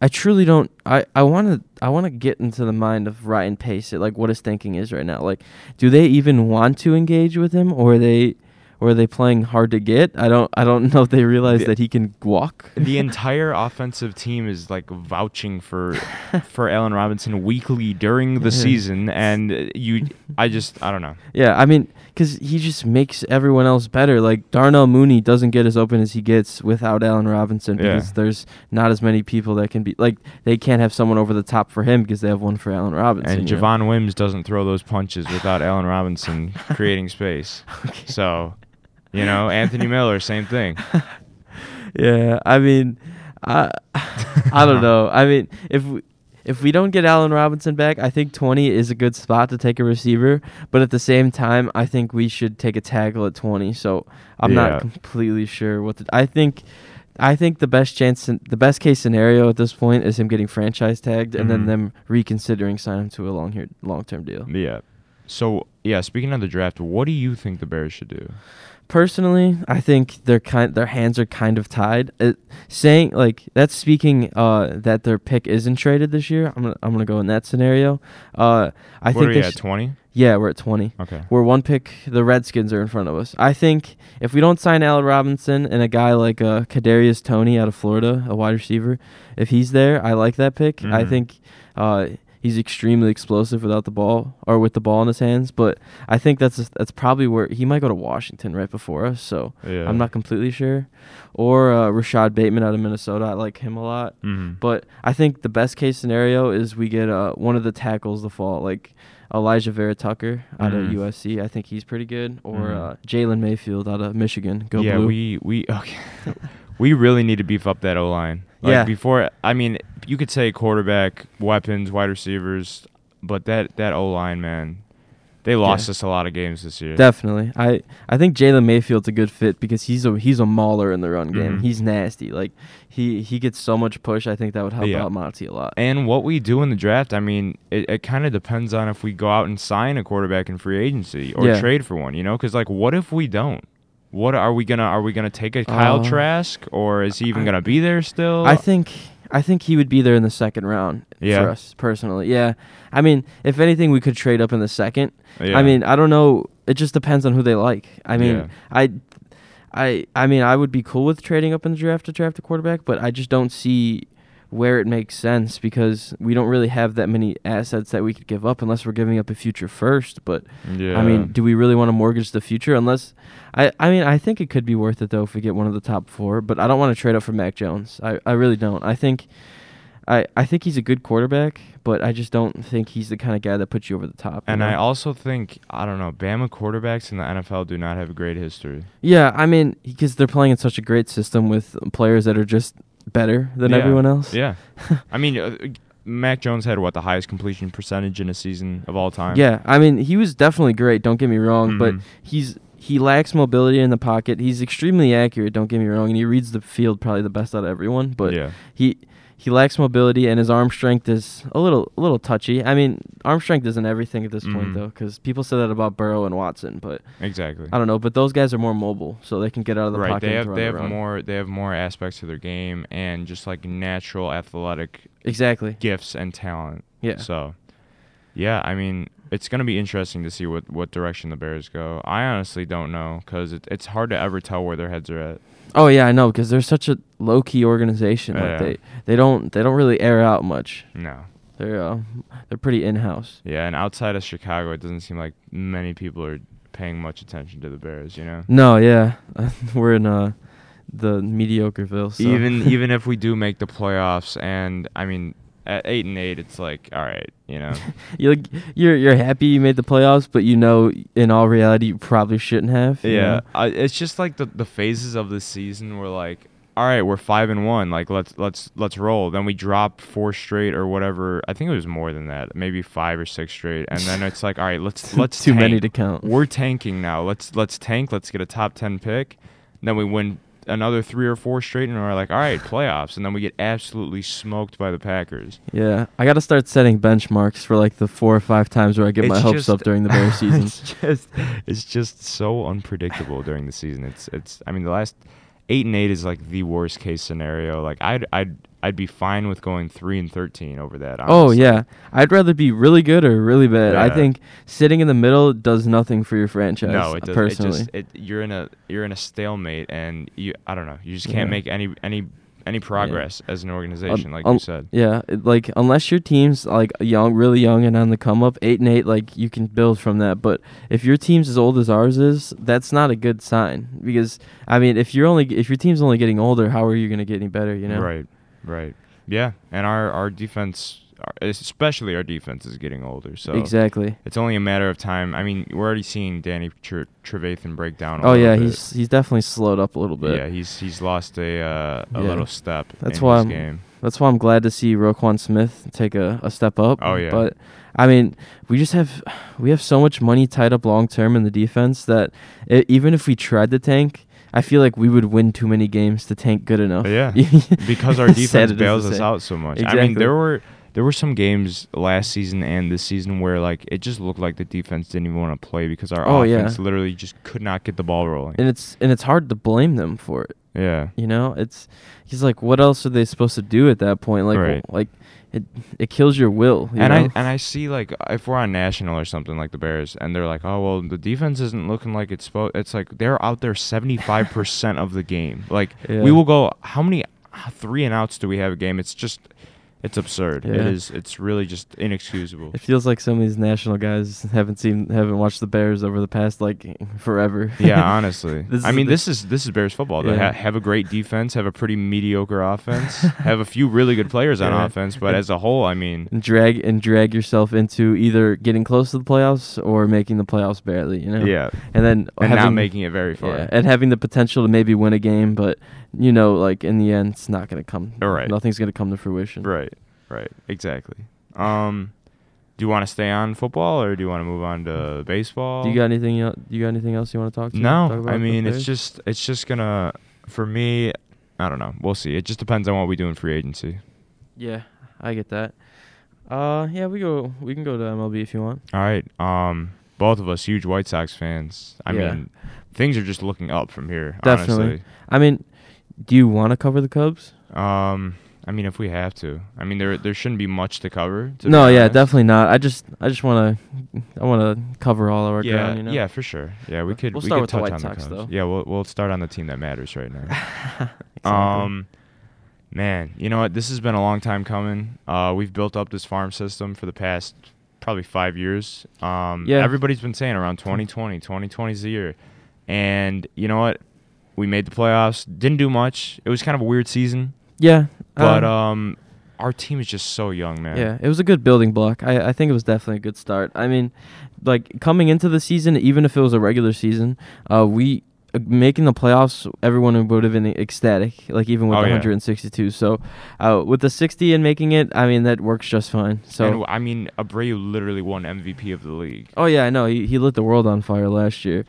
I truly don't. I I want to I want to get into the mind of Ryan Pace. Like what his thinking is right now. Like, do they even want to engage with him, or are they or are they playing hard to get? I don't I don't know if they realize The- that he can walk. The entire offensive team is like vouching for for Allen Robinson weekly during the season, and you, I just, I don't know. Yeah, I mean, because he just makes everyone else better. Like Darnell Mooney doesn't get as open as he gets without Allen Robinson Yeah. because there's not as many people that can be like they can't have someone over the top for him because they have one for Allen Robinson. And you know? Javon Wims doesn't throw those punches without Allen Robinson creating space. Okay. So, you know, Anthony Miller, same thing. Yeah, I mean, I I don't know. I mean, if we, if we don't get Allen Robinson back, I think 20 is a good spot to take a receiver. But at the same time, I think we should take a tackle at 20. So I'm Yeah. not completely sure what to. I think. I think the best chance, the best case scenario at this point is him getting franchise tagged and then Mhm. them reconsidering signing him to a long here long term deal. Yeah. So, yeah, speaking of the draft, what do you think the Bears should do? Personally, I think their kind their hands are kind of tied. It, saying like that's speaking uh, that their pick isn't traded this year. I'm gonna I'm gonna go in that scenario. Uh, I what think are at, sh- 20? yeah we're at 20. Okay. We're one pick. The Redskins are in front of us. I think if we don't sign Allen Robinson and a guy like uh, Kadarius Toney out of Florida, a wide receiver, if he's there, I like that pick. I Mhm. think uh, he's extremely explosive without the ball or with the ball in his hands. But I think that's that's probably where he might go to Washington right before us. So Yeah. I'm not completely sure. Or uh, Rashod Bateman out of Minnesota. I like him a lot. Mhm. But I think the best case scenario is we get uh, one of the tackles the fall, like Alijah Vera-Tucker out Mhm. of USC. I think he's pretty good. Or Mhm. uh, Jalen Mayfield out of Michigan. Go yeah, blue. we we okay. we really need to beef up that O line. Like Yeah. Before, I mean, you could say quarterback, weapons, wide receivers, but that that O line, man, they lost Yeah. us a lot of games this year. Definitely. I, I think Jalen Mayfield's a good fit because he's a he's a mauler in the run game. Mhm. He's nasty. Like he he gets so much push. I think that would help Yeah. out Monty a lot. And what we do in the draft, I mean, it, it kind of depends on if we go out and sign a quarterback in free agency or Yeah. trade for one. You know, because like, what if we don't? What are we gonna? Are we gonna take a Kyle Uh, Trask, or is he even I- gonna be there still? I think I think he would be there in the second round Yeah. for us personally. Yeah. I mean, if anything, we could trade up in the second. Yeah. I mean, I don't know. It just depends on who they like. I mean, Yeah. I, I, I mean, I would be cool with trading up in the draft to draft a quarterback, but I just don't see where it makes sense because we don't really have that many assets that we could give up unless we're giving up a future first. But Yeah. I mean, do we really want to mortgage the future? Unless I, I mean, I think it could be worth it though if we get one of the top four. But I don't want to trade up for Mac Jones. I, I really don't. I think, I, I think he's a good quarterback, but I just don't think he's the kind of guy that puts you over the top. and I also think I don't know. Bama quarterbacks in the NFL do not have a great history. yeah, I mean, because they're playing in such a great system with players that are just better than Yeah. everyone else. Yeah. I mean, uh, Mac Jones had what the highest completion percentage in a season of all time. Yeah, I mean, he was definitely great. Don't get me wrong, but Mhm. he's he lacks mobility in the pocket. He's extremely accurate. Don't get me wrong, and he reads the field probably the best out of everyone. But yeah. he he lacks mobility, and his arm strength is a little a little touchy. I mean, arm strength isn't everything at this point Mhm. though, because people say that about Burrow and Watson, but Exactly. I don't know. But those guys are more mobile, so they can get out of the right. pocket. They and have throw they have more they have more aspects to their game and just like natural athletic exactly. gifts and talent. Yeah. So, yeah, I mean, it's gonna be interesting to see what what direction the Bears go. I honestly don't know because it, it's hard to ever tell where their heads are at. Oh yeah, I know because they're such a low key organization. Like Yeah. they they don't they don't really air out much. No. They're uh, they're pretty in house. Yeah, and outside of Chicago, it doesn't seem like many people are paying much attention to the Bears. You know. No, yeah, we're in uh the mediocreville. So. Even even if we do make the playoffs, and I mean, at eight and eight, it's like all right, you know. you're you're you're happy you made the playoffs, but you know in all reality you probably shouldn't have. Yeah. I, it's just like the the phases of the season were like, all right, we're five and one, like let's let's let's roll. Then we drop four straight or whatever. I think it was more than that, maybe five or six straight. And then it's like, all right, let's let's too many to count. We're tanking now. Let's let's tank. Let's get a top ten pick. Then we win another three or four straight, and we're like, all right, playoffs. And then we get absolutely smoked by the Packers. Yeah, I got to start setting benchmarks for like the four or five times where I get my It's hopes just- up during the Bears season. it's just it's just so unpredictable during the season. It's it's I mean the last eight and eight is like the worst case scenario. Like I'd I'd I'd be fine with going three and thirteen over that. Oh yeah, I'd rather be really good or really bad. I think sitting in the middle does nothing for your franchise. No, it does. personally. It just it you're in a you're in a stalemate, and you I don't know. You just can't Yeah. make any any any progress as an organization, like un- you said. Yeah, it, like unless your team's like young, really young and on the come up, eight and eight, like you can build from that. But if your team's as old as ours is, that's not a good sign because I mean, if you're only if your team's only getting older, how are you going to get any better? You know? Right, right. Yeah, and our our defense, especially our defense, is getting older. So Exactly. It's only a matter of time. I mean, we're already seeing Danny Tre- Trevathan break down. Oh yeah, bit. he's he's definitely slowed up a little bit. yeah, he's he's lost a uh, a Yeah. little step. That's in why I'm- game. That's why I'm glad to see Roquan Smith take a, a step up. Oh, yeah. But I mean, we just have we have so much money tied up long term in the defense that i even if we tried to tank, I feel like we would win too many games to tank good enough. Yeah, because our defense bails us out so much. I mean, there were there were some games last season and this season where like it just looked like the defense didn't even want to play because our Oh, yeah. offense literally just could not get the ball rolling. And it's and it's hard to blame them for it. yeah, You know, it's he's like, what else are they supposed to do at that point? Like, Right. like it it kills your will. you and know? I and I see like if we're on national or something like the Bears, and they're like, oh well, the defense isn't looking like it's supposed. It's like they're out there seventy five percent of the game. Like Yeah. we will go. How many uh, three and outs do we have a game? It's just, it's absurd. It Yeah. is. It's really just inexcusable. It feels like some of these national guys haven't seen haven't watched the Bears over the past like forever. yeah, honestly. I mean, the- this is this is Bears football. They ha- have a great defense, have a pretty mediocre offense, have a few really good players on Yeah. offense, but And- as a whole, I mean, and drag and drag yourself into either getting close to the playoffs or making the playoffs barely, you know. yeah, And then and having, not making it very far. yeah, and having the potential to maybe win a game, but you know, like in the end, it's not gonna come. All right. Nothing's gonna come to fruition. Right, right, exactly. Um, do you want to stay on football or do you want to move on to baseball? Do you got anything? el- you got anything else you want to talk to? talk no, about I mean it's just it's just gonna for me. I don't know. We'll see. It just depends on what we do in free agency. Yeah, I get that. Uh, yeah, we go. We can go to MLB if you want. All right. Um, both of us huge White Sox fans. I Yeah. mean, things are just looking up from here. Definitely. I mean, do you want to cover the Cubs? Um, I mean, if we have to. I mean, there there shouldn't be much to cover. To No, yeah, definitely not. I just, I just want to, I want to cover all our Yeah, ground. You know? yeah, for sure. Yeah, we could. We'll we start could with the White on Sox, Cubs. though. Yeah, we'll we'll start on the team that matters right now. Exactly. Um, Man, you know what? This has been a long time coming. Uh, we've built up this farm system for the past probably five years. Um, Yeah. Everybody's been saying around 2020, 2020 is the year. And you know what? We made the playoffs. Didn't do much. It was kind of a weird season. Yeah, But um, um, our team is just so young, man. Yeah, it was a good building block. I, I think it was definitely a good start. I mean, like coming into the season, even if it was a regular season, uh, we uh, making the playoffs, everyone would have been ecstatic. Like even with Oh, the yeah. 162. So, uh, with the 60 and making it, I mean that works just fine. So. and I mean, Abreu literally won MVP of the league. Oh yeah, I know. He he lit the world on fire last year,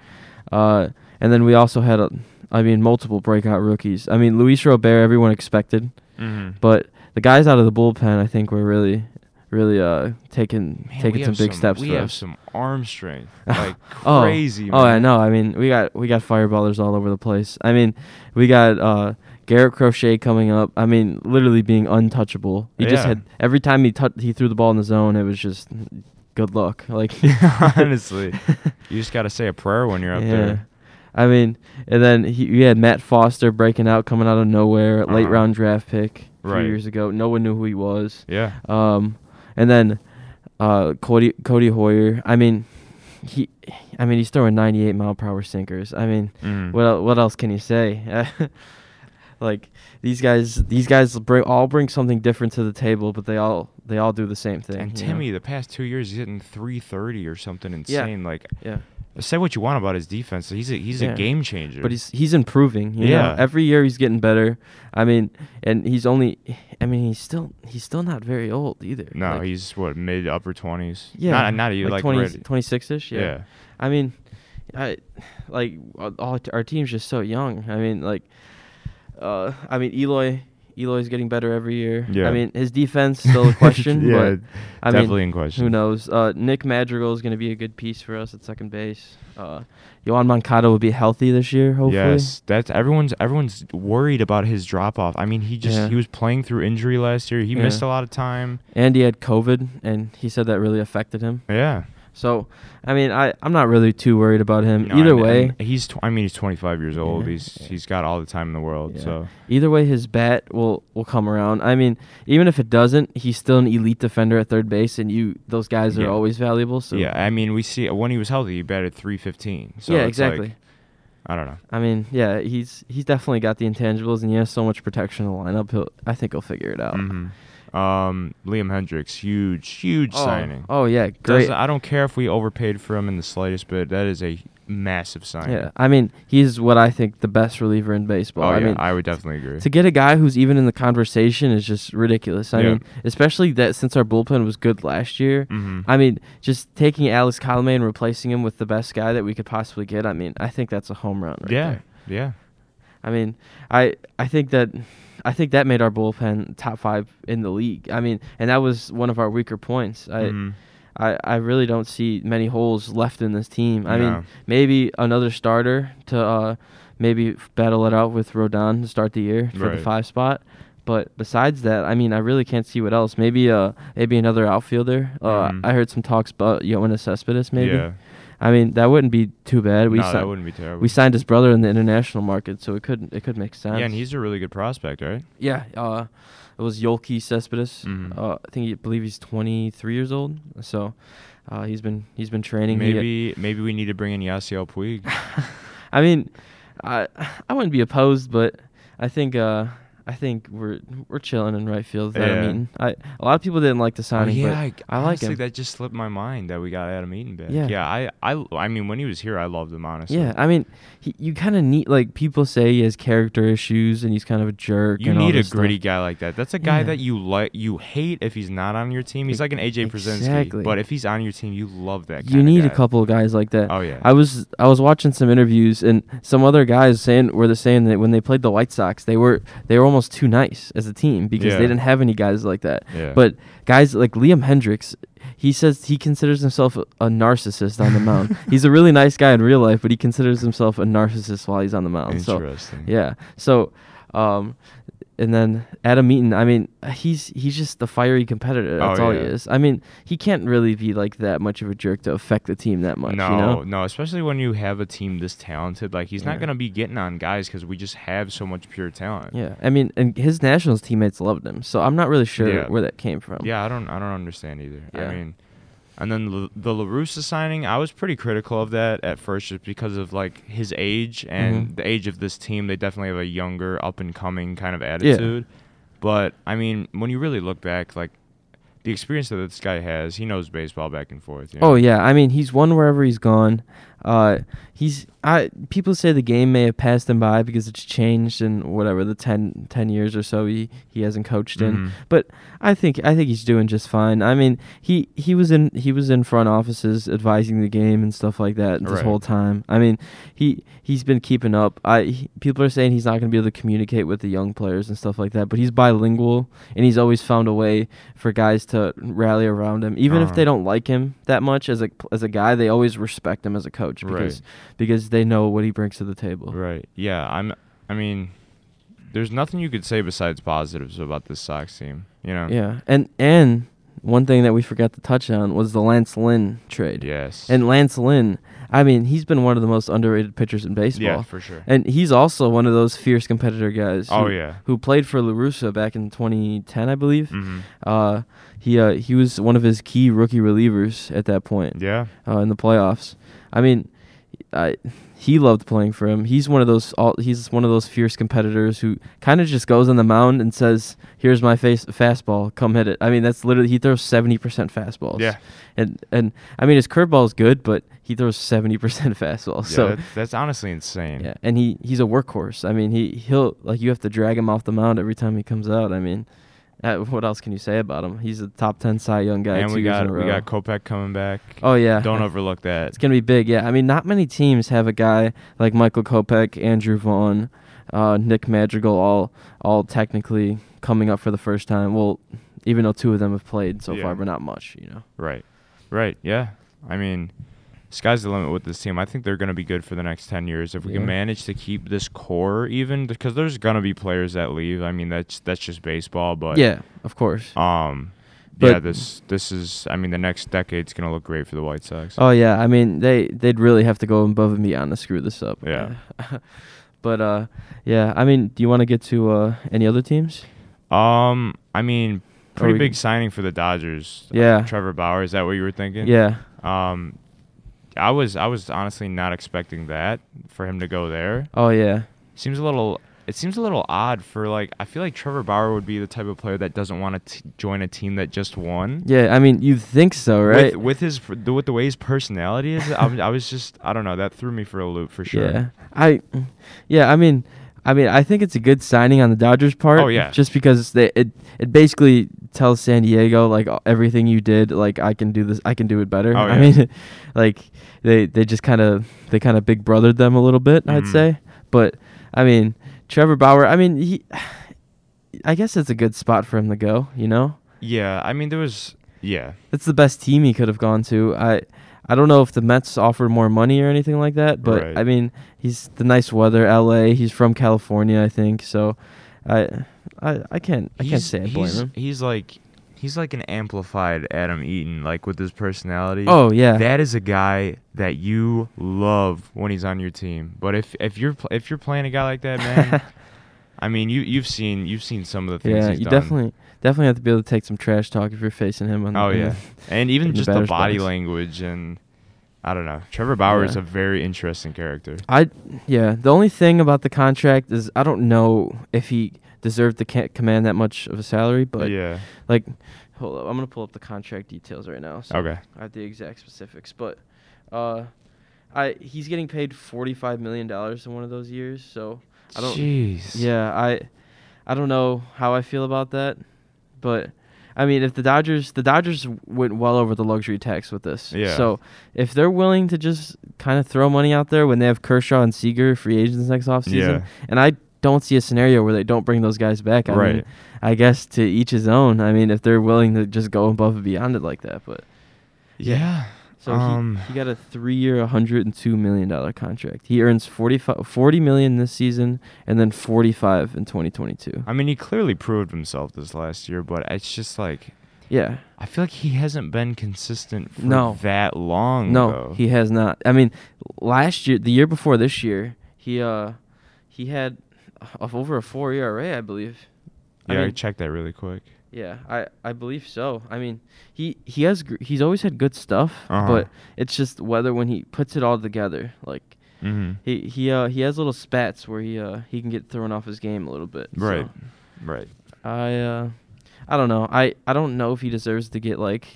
uh, and then we also had, a, I mean, multiple breakout rookies. I mean, Luis Robert, everyone expected, Mm-hmm. but the guys out of the bullpen, I think, were really, really uh taking Man, taking some big steps We for have us. some arm strength, like Oh, crazy. Oh, I man. know. I mean, we got we got fireballers all over the place. I mean, we got uh, Garrett Crochet coming up. I mean, literally being untouchable. He just had every time he he threw the ball in the zone, it was just good luck. Like Honestly, you just gotta say a prayer when you're up there. I mean, and then he, we had Matt Foster breaking out, coming out of nowhere, late Uh-huh. round draft pick a few years ago. No one knew who he was. Yeah. Um, and then uh, Codi Codi Heuer. I mean, he, I mean, he's throwing 98 mile per hour sinkers. I mean, Mhm. what what else can you say? like these guys, these guys bring all bring something different to the table, but they all they all do the same thing. And you know? Timmy, the past two years, he's hitting 330 or something Yeah. insane. Like, yeah. Say what you want about his defense, he's a, he's Yeah. a game changer. But he's he's improving. You Yeah. know? Every year he's getting better. I mean, and he's only. I mean, he's still he's still not very old either. no, Like, he's what mid upper 20s. yeah, not not even like, like, 20, 26ish. Yeah. Yeah. I mean, I like all all- our team's just so young. I mean, like, uh, I mean Eloy. Eloy's getting better every year. Yeah. I mean, his defense still a question, yeah, but I definitely mean, in question. who knows? Uh, Nick Madrigal is going to be a good piece for us at second base. Uh, Yoán Moncada will be healthy this year, hopefully. Yes, that's everyone's everyone's worried about his drop off. I mean, he just Yeah. he was playing through injury last year. He missed a lot of time. And he had COVID, and he said that really affected him. Yeah. So, I mean, I I'm not really too worried about him. No, either and- way, he's tw- I mean he's 25 years old. Yeah. He's he's got all the time in the world. Yeah. So either way, his bat will will come around. I mean, even if it doesn't, he's still an elite defender at third base, and you those guys are Yeah. always valuable. So yeah, I mean we see when he was healthy, he batted 315. So yeah, it's like- exactly. I don't know. I mean, yeah, he's he's definitely got the intangibles, and he has so much protection in the lineup. He'll, I think he'll figure it out. hmm Um, Liam Hendriks, huge, huge Oh, signing. Oh yeah, great. Doesn't- I don't care if we overpaid for him in the slightest but That is a massive signing. Yeah, I mean, he's what I think the best reliever in baseball. Oh I yeah, mean, I would definitely agree. to get a guy who's even in the conversation is just ridiculous. I Yeah. mean, especially that since our bullpen was good last year. hmm I mean, just taking Alex Colomé and replacing him with the best guy that we could possibly get. I mean, I think that's a home run. Right yeah, there. yeah. I mean, I I think that I think that made our bullpen top five in the league. I mean, and that was one of our weaker points. I Mhm. I, I really don't see many holes left in this team. I No. mean, maybe another starter to uh, maybe battle it out with Rodon to start the year for Right. the five spot. But besides that, I mean, I really can't see what else. Maybe uh, maybe another outfielder. Uh, Mhm. I heard some talks about Yoenis Cespedes. Maybe. Yeah. I mean, that wouldn't be too bad. We no, si- that wouldn't be terrible. we signed his brother in the international market, so it could it could make sense. Yeah, and he's a really good prospect, right? yeah. Uh, it was Yoelqui Cespedes. Mhm. Uh, I think he, I believe he's 23 years old. So uh, he's been he's been training. Maybe maybe we need to bring in Yasiel Puig. I mean, I I wouldn't be opposed, but I think uh I think we're we're chilling in right field with Adam Eaton. I a lot of people didn't like the Oh, signing, yeah, but I, I like honestly, him. That just slipped my mind that we got Adam Eaton back. Yeah. yeah. I, I, I mean, when he was here, I loved him honestly. yeah, I mean, he, you kind of need like people say he has character issues and he's kind of a jerk. You and all need a this stuff. gritty guy like that. That's a guy Yeah. that you like. You hate if he's not on your team. He's like an AJ Exactly. but if he's on your team, you love that. Guy. You need a couple of guys like that. Oh yeah. I was I was watching some interviews and some other guys saying were they saying that when they played the White Sox they were they were almost too nice as a team because Yeah. they didn't have any guys like that. yeah. But guys like Liam Hendriks, he says he considers himself a, narcissist on the mound. He's a really nice guy in real life, but he considers himself a narcissist while he's on the mound. So interesting. yeah. So um and then Adam Eaton. I mean, he's he's just the fiery competitor. That's Oh, all yeah. he is. I mean, he can't really be like that much of a jerk to affect the team that much. no, you know? no, especially when you have a team this talented. Like he's Yeah. not gonna be getting on guys because we just have so much pure talent. Yeah, I mean, and his Nationals teammates loved him, so I'm not really sure Yeah. where that came from. Yeah, I don't, I don't understand either. I mean, and then the, the La Russa signing, I was pretty critical of that at first, just because of like his age and Mhm. the age of this team. They definitely have a younger, up and coming kind of attitude. But I mean, when you really look back, like the experience that this guy has, he knows baseball back and forth. you know? Oh yeah, I mean he's won wherever he's gone. Uh, he's I people say the game may have passed him by because it's changed in whatever the 10, 10 years or so he, he hasn't coached in. Mhm. But I think I think he's doing just fine. I mean he, he was in he was in front offices advising the game and stuff like that this Right. whole time. I mean he he's been keeping up. I he- people are saying he's not going to be able to communicate with the young players and stuff like that. But he's bilingual and he's always found a way for guys to rally around him, even if Uh-huh. they don't like him that much as a as a guy. They always respect him as a coach because because they know what he brings to the table. Right. Yeah. I'm. I mean, there's nothing you could say besides positives about this Sox team. You know. Yeah, and and one thing that we forgot to touch on was the Lance Lynn trade. Yes. And Lance Lynn, I mean, he's been one of the most underrated pitchers in baseball. yeah, for sure. And he's also one of those fierce competitor guys. oh who, yeah. Who played for La Russa back in 2010, I believe. Mm-hmm. Uh, he uh, he was one of his key rookie relievers at that point Yeah. uh, in the playoffs. I mean, I, he loved playing for him. He's one of those all, he's one of those fierce competitors who kind of just goes on the mound and says, "Here's my face fastball, come hit it." I mean, that's literally he throws 70% fastballs. Yeah. And and I mean his curveball is good, but he throws 70% fastballs. Yeah, so that's, that's honestly insane. yeah, and he he's a workhorse. I mean, he he'll like you have to drag him off the mound every time he comes out. I mean, what else can you say about him? He's a top 10 Cy Young guy and we got we got Kopech coming back. Oh yeah. Don't overlook that. It's gonna be big, yeah. I mean, not many teams have a guy like Michael Kopech, Andrew Vaughn, uh, Nick Madrigal, all all technically coming up for the first time. Well, even though two of them have played so Yeah. far, but not much, you know. Right. Right. Yeah. I mean, sky's the limit with this team. I think they're going to be good for the next 10 years if we Yeah. can manage to keep this core even because there's going to be players that leave. I mean, that's that's just baseball, but yeah, of course. Um But- yeah, this this is I mean the next decade's going to look great for the White Sox. Oh yeah, I mean they they'd really have to go above and beyond to screw this up. Yeah. but uh, yeah. I mean, do you want to get to uh any other teams? Um I mean pretty big signing for the Dodgers. Yeah. Trevor Bauer, is that what you were thinking? Yeah. Um I was I was honestly not expecting that for him to go there. Oh yeah. Seems a little. It seems a little odd for like. I feel like Trevor Bauer would be the type of player that doesn't want to join a team that just won. Yeah. I mean, you think so, right? With, with his with the way his personality is, I, was- I was just I don't know. That threw me for a loop for sure. Yeah, I, yeah, I mean, I mean, I think it's a good signing on the Dodgers' part. Oh, yeah. just because they it it basically tells San Diego like everything you did, like I can do this, I can do it better. Oh, I mean, like they they just kind of they kind of big brothered them a little bit, I'd Mhm. say. But I mean, Trevor Bauer, I mean, he, I guess it's a good spot for him to go. You know, Yeah. I mean, there was. Yeah. it's the best team he could have gone to. I. I don't know if the Mets offered more money or anything like that, but Right. I mean, he's the nice weather, L.A. He's from California, I think. So, I, I, I can't, I can't He's- say I blame he's, him. He's like. He's like an amplified Adam Eaton, like with his personality. Oh yeah, That is a guy that you love when he's on your team. But if if you're pl- if you're playing a guy like that, man, I mean, you you've seen you've seen some of the things yeah. he's You done. definitely, definitely have to be able to take some trash talk if you're facing him. On Oh in yeah, the- and even in the just the body box. language and I don't know. Trevor Bauer is a very interesting character. I yeah. The only thing about the contract is I don't know if he deserved to ca- command that much of a salary, but yeah. like, hold up, I'm gonna pull up the contract details right now. So Okay. I have the exact specifics, but uh, I he's getting paid forty five million dollars in one of those years. So I don't. Jeez. Yeah, I I don't know how I feel about that, but I mean, if the Dodgers the Dodgers went well over the luxury tax with this. Yeah. So if they're willing to just kind of throw money out there when they have Kershaw and Seager free agents next offseason, Yeah. and I don't see a scenario where they don't bring those guys back. I Right. mean, I guess to each his own. I mean, if they're willing to just go above and beyond it like that, but Yeah. So Um, he, he got a three-year, 102 million dollar contract. He earns 45, 40 million this season, and then 45 in 2022. I mean, he clearly proved himself this last year, but it's just like Yeah. I feel like he hasn't been consistent for No. that long. No, though. he has not. I mean, last year, the year before this year, he uh he had of over a four ERA, I believe. Yeah, I mean- checked that really quick. Yeah, I I believe so. I mean, he he has gr- he's always had good stuff, Uh-huh. but it's just whether when he puts it all together, like Mm-hmm. he he uh he has little spats where he uh he can get thrown off his game a little bit. so Right. Right. I uh I don't know. I I don't know if he deserves to get like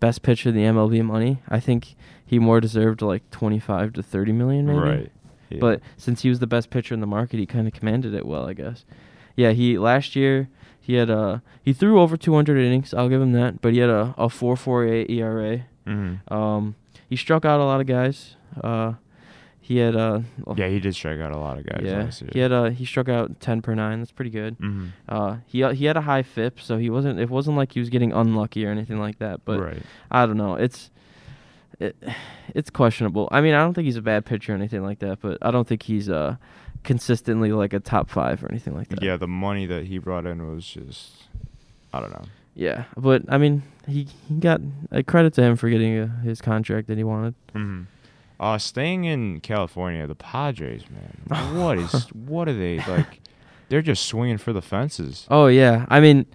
best pitcher the MLB money. I think he more deserved like 25 to 30 million maybe. Right. Yeah. But since he was the best pitcher in the market, he kind of commanded it well, I guess. Yeah, he last year he had uh he threw over 200 innings. I'll give him that. But he had a a 4.48 ERA. Mhm. Um, he struck out a lot of guys. Uh, he had uh yeah, he did strike out a lot of guys yeah last year. he had uh he struck out 10 per nine. That's pretty good. Mm-hmm. Uh, he he had a high FIP, so he wasn't. It wasn't like he was getting unlucky or anything like that. But right. I don't know. It's it, it's questionable. I mean, I don't think he's a bad pitcher or anything like that, but I don't think he's uh consistently like a top five or anything like that. Yeah, the money that he brought in was just, I don't know. Yeah, but I mean, he he got a credit to him for getting uh his contract that he wanted. Mm-hmm. Uh, staying in California, the Padres, man, what is what are they like? They're just swinging for the fences. Oh yeah, I mean,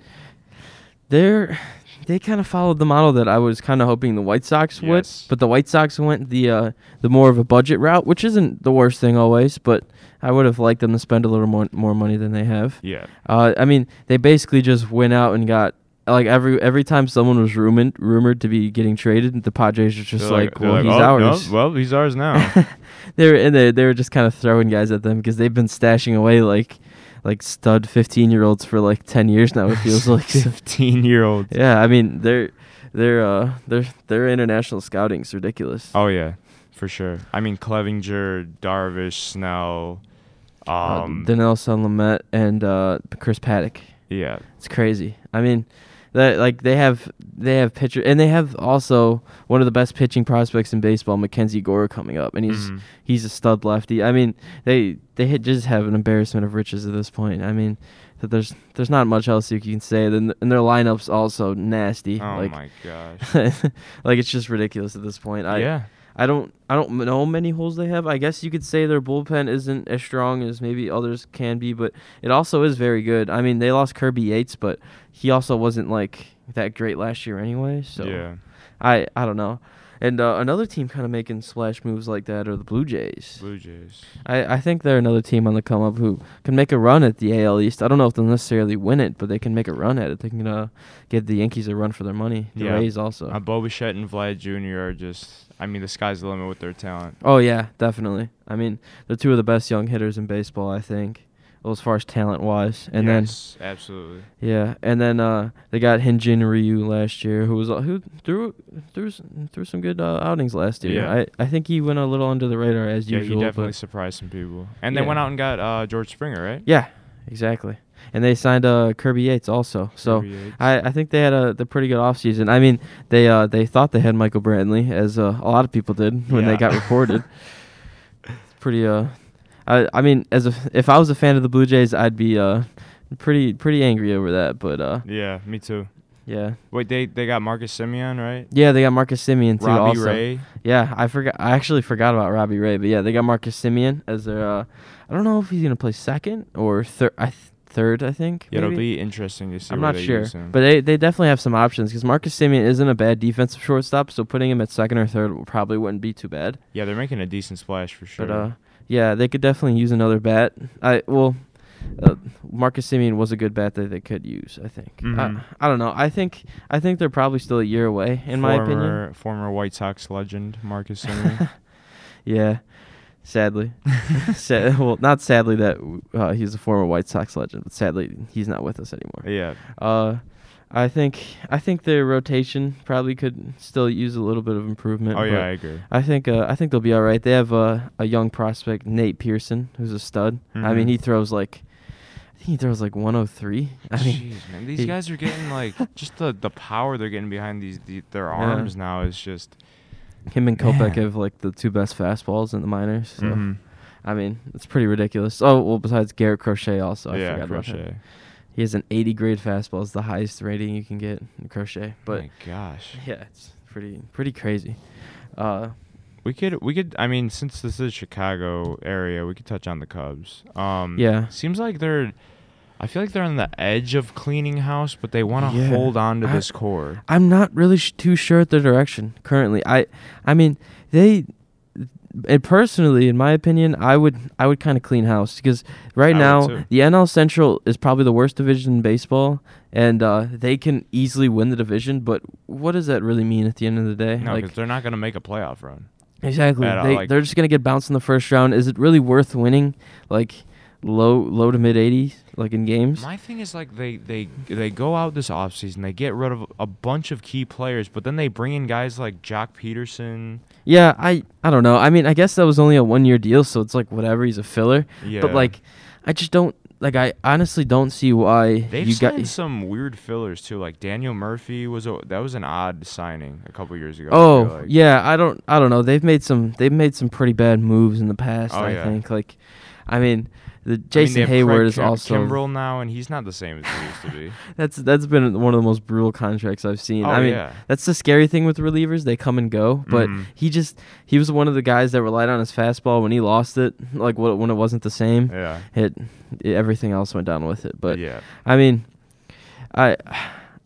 they're they kind of followed the model that I was kind of hoping the White Sox would, Yes. but the White Sox went the uh, the more of a budget route, which isn't the worst thing always, but I would have liked them to spend a little more more money than they have. Yeah. Uh, I mean, they basically just went out and got like every every time someone was rumored rumored to be getting traded, the Padres were just like, they're well, he's "Oh, no, ours. well, he's ours now. they were and they they were just kind of throwing guys at them because they've been stashing away like like stud fifteen year olds for like ten years now. It feels like. 15 year olds yeah, I mean their their uh their their international scouting's ridiculous. Oh yeah, for sure. I mean, Clevinger, Darvish, Snell. Uh, Um, Dinelson Lamet and uh, Chris Paddack. yeah, It's crazy. I mean, that like they have they have pitcher and they have also one of the best pitching prospects in baseball, Mackenzie Gore, coming up, and he's Mhm. he's a stud lefty. I mean, they they just have an embarrassment of riches at this point. I mean, that there's there's not much else you can say. Then and their lineups also nasty. Oh like, my gosh. like it's just ridiculous at this point. I yeah. I don't I don't know many holes they have. I guess you could say their bullpen isn't as strong as maybe others can be, but it also is very good. I mean, they lost Kirby Yates, but he also wasn't like that great last year anyway. So yeah. I I don't know. And uh, another team kind of making splash moves like that are the Blue Jays. Blue Jays. I, I think they're another team on the come up who can make a run at the AL East. I don't know if they'll necessarily win it, but they can make a run at it. They can uh, give the Yankees a run for their money. The Yeah. Rays also. Uh, Bo Bichette and Vlad Jr. are just. I mean, the sky's the limit with their talent. Oh yeah, definitely. I mean, they're two of the best young hitters in baseball, I think. Well, as far as talent wise, and yes, absolutely. yeah, and then uh, they got Hyun-jin Ryu last year, who was uh, who threw threw threw some good uh, outings last year. Yeah. I I think he went a little under the radar as Yeah, usual. he definitely surprised some people. And they went out and got uh, George Springer, right? yeah, exactly. And they signed uh, Kirby Yates also. So Yates. I, I think they had a the pretty good offseason. I mean, they uh they thought they had Michael Brantley, as uh, a lot of people did when they got reported. It's pretty uh, I I mean, as a if I was a fan of the Blue Jays, I'd be uh pretty pretty angry over that. But uh, yeah, me too. yeah, Wait, they they got Marcus Semien, right? yeah, they got Marcus Semien too. Robbie also. Ray. Yeah, I forgot. I actually forgot about Robbie Ray, but yeah, they got Marcus Semien as their. Uh, I don't know if he's gonna play second or third. I th- third, I think. Yeah, it'll be interesting to see. I'm not sure, but they they definitely have some options because Marcus Semien isn't a bad defensive shortstop, so putting him at second or third probably wouldn't be too bad. yeah, they're making a decent splash for sure. But uh, yeah, they could definitely use another bat. I well, uh, Marcus Semien was a good bat that they could use. I think. Mhm. I, I don't know. I think I think they're probably still a year away, in my opinion. Former- former White Sox legend Marcus Semien. Yeah, sadly. Sad, well, not sadly that uh, he's a former White Sox legend, but sadly he's not with us anymore. yeah, Uh, I think I think their rotation probably could still use a little bit of improvement. oh yeah, I agree. I think uh, I think they'll be all right. They have uh, a young prospect, Nate Pearson, who's a stud. I mean, Mhm. he throws like, I think he throws like 103. I mean, Jeez, man, these he- guys are getting like just the the power they're getting behind these the, their Yeah. arms now is just Him and Kopech Man. have like the two best fastballs in the minors. So Mhm. I mean, it's pretty ridiculous. Oh well, besides Garrett Crochet, also I yeah, forgot about him. crochet. He has an 80 grade fastball. It's the highest rating you can get in Crochet. But My gosh. yeah, it's pretty pretty crazy. Uh, We could we could I mean since this is Chicago area, we could touch on the Cubs. Um Yeah. Seems like they're I feel like they're on the edge of cleaning house, but they want to Yeah. hold on to I- this core. I'm not really sh- too sure at their direction currently. I I mean they. And personally, in my opinion, I would I would kind of clean house because right I now the NL Central is probably the worst division in baseball, and uh, they can easily win the division. But what does that really mean at the end of the day? No, like because they're not going to make a playoff run. exactly, at all, like- they're just gonna get bounced in the first round. Is it really worth winning like low low to mid 80s like in games? My thing is like they they they go out this offseason, they get rid of a bunch of key players, but then they bring in guys like Joc Pederson. Yeah, I I don't know. I mean, I guess that was only a one year deal, so it's like whatever. He's a filler. Yeah. But like, I just don't like. I honestly don't see why They've you got. some weird fillers too. Like Daniel Murphy was a that was an odd signing a couple years ago. Oh feel like. yeah, I don't I don't know. They've made some they've made some pretty bad moves in the past. Oh, I yeah. think like, I mean, the I mean, Jason they have Hayward Craig is Kim- also Kimbrel now, and he's not the same as he used to be. that's that's been one of the most brutal contracts I've seen. Oh, I mean, yeah. that's the scary thing with relievers; they come and go. But Mhm. he just he was one of the guys that relied on his fastball when he lost it, like when it wasn't the same. Yeah. It, it everything else went down with it. But yeah. I mean, I,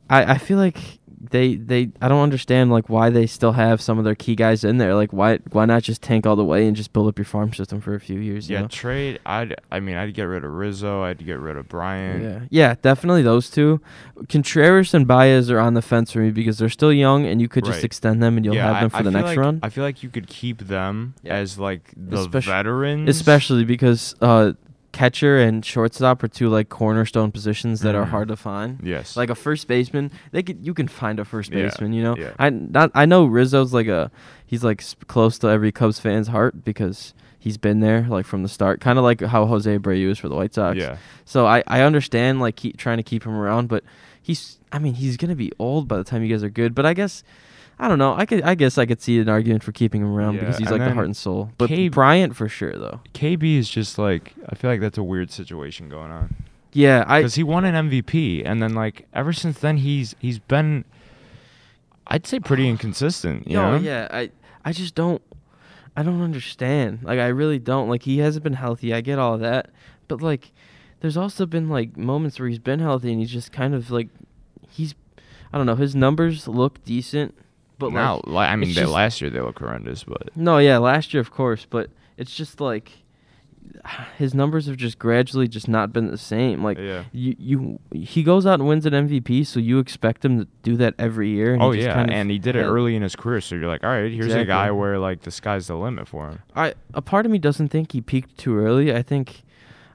I, I feel like they, they, I don't understand like why they still have some of their key guys in there. Like why, why not just tank all the way and just build up your farm system for a few years? you Yeah, know? trade. I'd. I mean, I'd get rid of Rizzo. I'd get rid of Bryant. Yeah, yeah, definitely those two. Contreras and Baez are on the fence for me because they're still young, and you could just Right. extend them, and you'll Yeah, have them for the I feel next like- run. I feel like you could keep them Yeah. as like the Especially- veterans, Especially because uh, catcher and shortstop are two like cornerstone positions that are Mhm. hard to find. Yes. Like a first baseman, they could you can find a first Yeah, baseman. You know, yeah. I not I know Rizzo's like a he's like s- close to every Cubs fan's heart because he's been there like from the start, kind of like how Jose Abreu is for the White Sox. yeah. So I I understand like keep trying to keep him around, but he's I mean he's gonna be old by the time you guys are good. But I guess. I don't know. I could. I guess I could see an argument for keeping him around Yeah, because he's like the heart and soul. But Cade- Bryant for sure, though. KB is just like I feel like that's a weird situation going on Yeah, I. because he won an MVP and then like ever since then he's he's been I'd say pretty oh. inconsistent. You No, know? yeah, I I just don't I don't understand. Like I really don't. Like he hasn't been healthy. I get all that. But like there's also been like moments where he's been healthy and he's just kind of like he's I don't know, his numbers look decent, but now, like I mean, just- last year they look horrendous, but No, yeah, last year of course, but it's just like his numbers have just gradually just not been the same. Like yeah. you, you, he goes out and wins an MVP, so you expect him to do that every year. And Oh yeah, kind of and he did it early in his career, so you're like, all right, here's a guy where like the sky's the limit for him. I a part of me doesn't think he peaked too early. I think,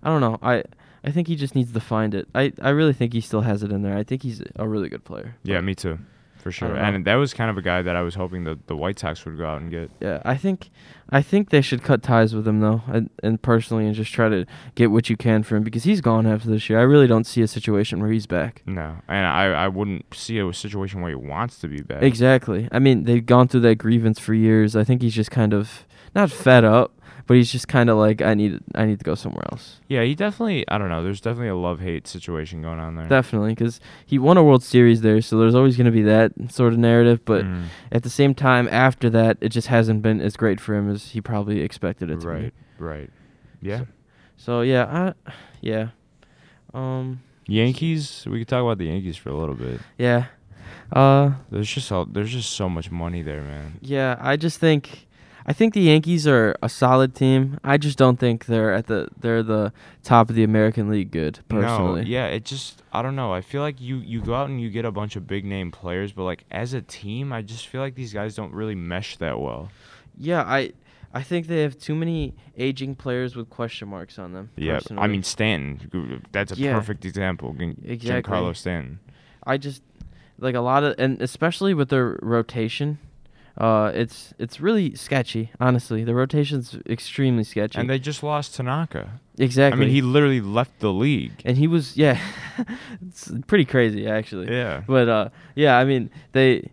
I don't know. I I think he just needs to find it. I I really think he still has it in there. I think he's a really good player. Yeah, me too, for sure. And that was kind of a guy that I was hoping that the White Sox would go out and get. Yeah, I think I think they should cut ties with him though, and, and personally, and just try to get what you can for him because he's gone after this year. I really don't see a situation where he's back. No, and I I wouldn't see a situation where he wants to be back. Exactly. I mean, they've gone through that grievance for years. I think he's just kind of not fed up, but he's just kind of like I need I need to go somewhere else. Yeah, he definitely. I don't know. There's definitely a love hate situation going on there. Definitely, because he won a World Series there, so there's always going to be that sort of narrative. But Mm, at the same time, after that, it just hasn't been as great for him as he probably expected it to right, be. right. Right. Yeah. So yeah, I, yeah, um, Yankees. We could talk about the Yankees for a little bit. yeah, uh, There's just all, there's just so much money there, man. yeah. I just think, I think the Yankees are a solid team. I just don't think they're at the they're the top of the American League. Good personally. No, yeah, it just I don't know. I feel like you you go out and you get a bunch of big name players, but like as a team, I just feel like these guys don't really mesh that well. Yeah, I I think they have too many aging players with question marks on them. Yeah, I mean Stanton. That's a Yeah. perfect example. Gin- Exactly. Giancarlo Stanton. I just like a lot of and especially with their rotation, uh, it's it's really sketchy. Honestly, the rotation's extremely sketchy. And they just lost Tanaka. exactly. I mean, he literally left the league. and he was yeah, it's pretty crazy actually. Yeah. But uh, yeah, I mean they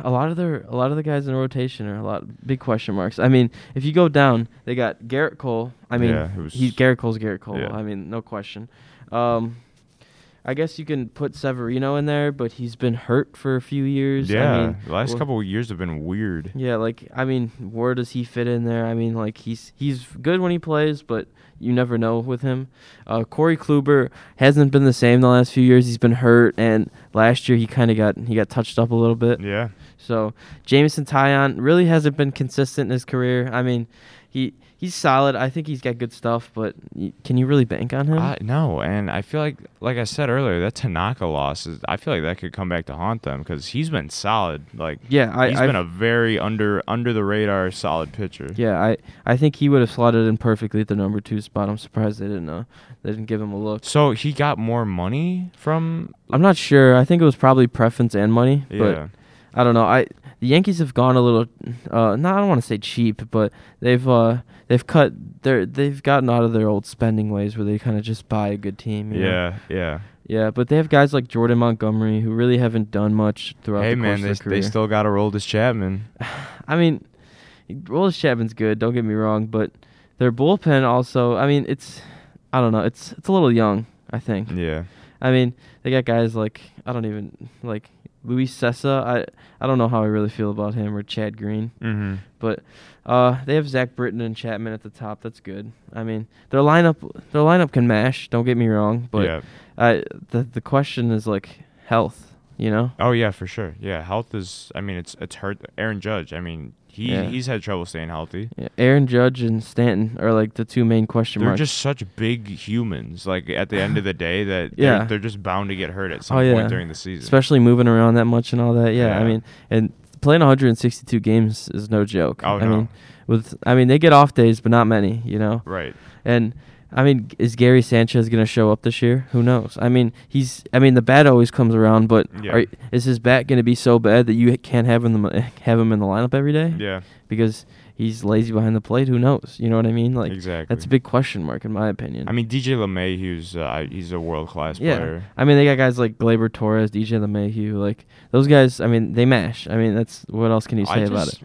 a lot of their a lot of the guys in rotation are a lot big question marks. I mean, if you go down, they got Gerrit Cole. I mean, Yeah, was- he's Gerrit Cole's Gerrit Cole. Yeah. I mean, no question. Um, I guess you can put Severino in there, but he's been hurt for a few years. Yeah, I mean, the last well- couple of years have been weird. Yeah, like I mean, where does he fit in there? I mean, like he's he's good when he plays, but you never know with him. Uh, Corey Kluber hasn't been the same the last few years. He's been hurt, and last year he kind of got he got touched up a little bit. Yeah, So Jameson Taillon really hasn't been consistent in his career. I mean, he he's solid. I think he's got good stuff, but y- can you really bank on him? I, no, and I feel like, like I said earlier, that Tanaka loss is. I feel like that could come back to haunt them because he's been solid. Like, yeah, I he's I've- been a very under under the radar solid pitcher. yeah, I I think he would have slotted in perfectly at the number two spot. I'm surprised they didn't uh, they didn't give him a look. So he got more money from. I'm not sure. I think it was probably preference and money, Yeah. but I don't know. I the Yankees have gone a little, uh, no, I don't want to say cheap, but they've uh, they've cut their they've gotten out of their old spending ways where they kind of just buy a good team. you know? yeah, yeah. yeah. But they have guys like Jordan Montgomery who really haven't done much throughout Hey the course man, they, they still got to Aroldis Chapman. I mean, Rolls Chapman's good. Don't get me wrong, but their bullpen also. I mean, it's I don't know. It's it's a little young. I think. Yeah, I mean, they got guys like I don't even like Luis Cessa. I I don't know how I really feel about him or Chad Green, mm-hmm. but uh, they have Zach Britton and Chapman at the top. That's good. I mean, their lineup their lineup can mash. Don't get me wrong, but yeah. I the the question is like health. You know. Oh yeah, for sure. Yeah, health is. I mean, it's it's hurt. Aaron Judge. I mean, he Yeah. he's had trouble staying healthy. Yeah, Aaron Judge and Stanton are like the two main question marks. They're just such big humans. Like at the end of the day, that Yeah. they're, they're just bound to get hurt at some Oh, yeah. point during the season. especially moving around that much and all that. Yeah, I mean, and playing 162 games is no joke. Oh, I no. mean, with I mean they get off days, but not many. You know. right. And I mean, is Gary Sanchez going to show up this year? Who knows? I mean, he's. I mean, the bat always comes around, but Yeah. are, is his bat going to be so bad that you can't have him in the, have him in the lineup every day Yeah. because he's lazy behind the plate? Who knows? You know what I mean? Like exactly. that's a big question mark in my opinion. I mean, DJ LeMahieu's uh, he's a world class yeah. player. I mean, they got guys like Gleyber Torres, DJ LeMahieu, like those guys. I mean, they mash. I mean, that's what else can you say I about it?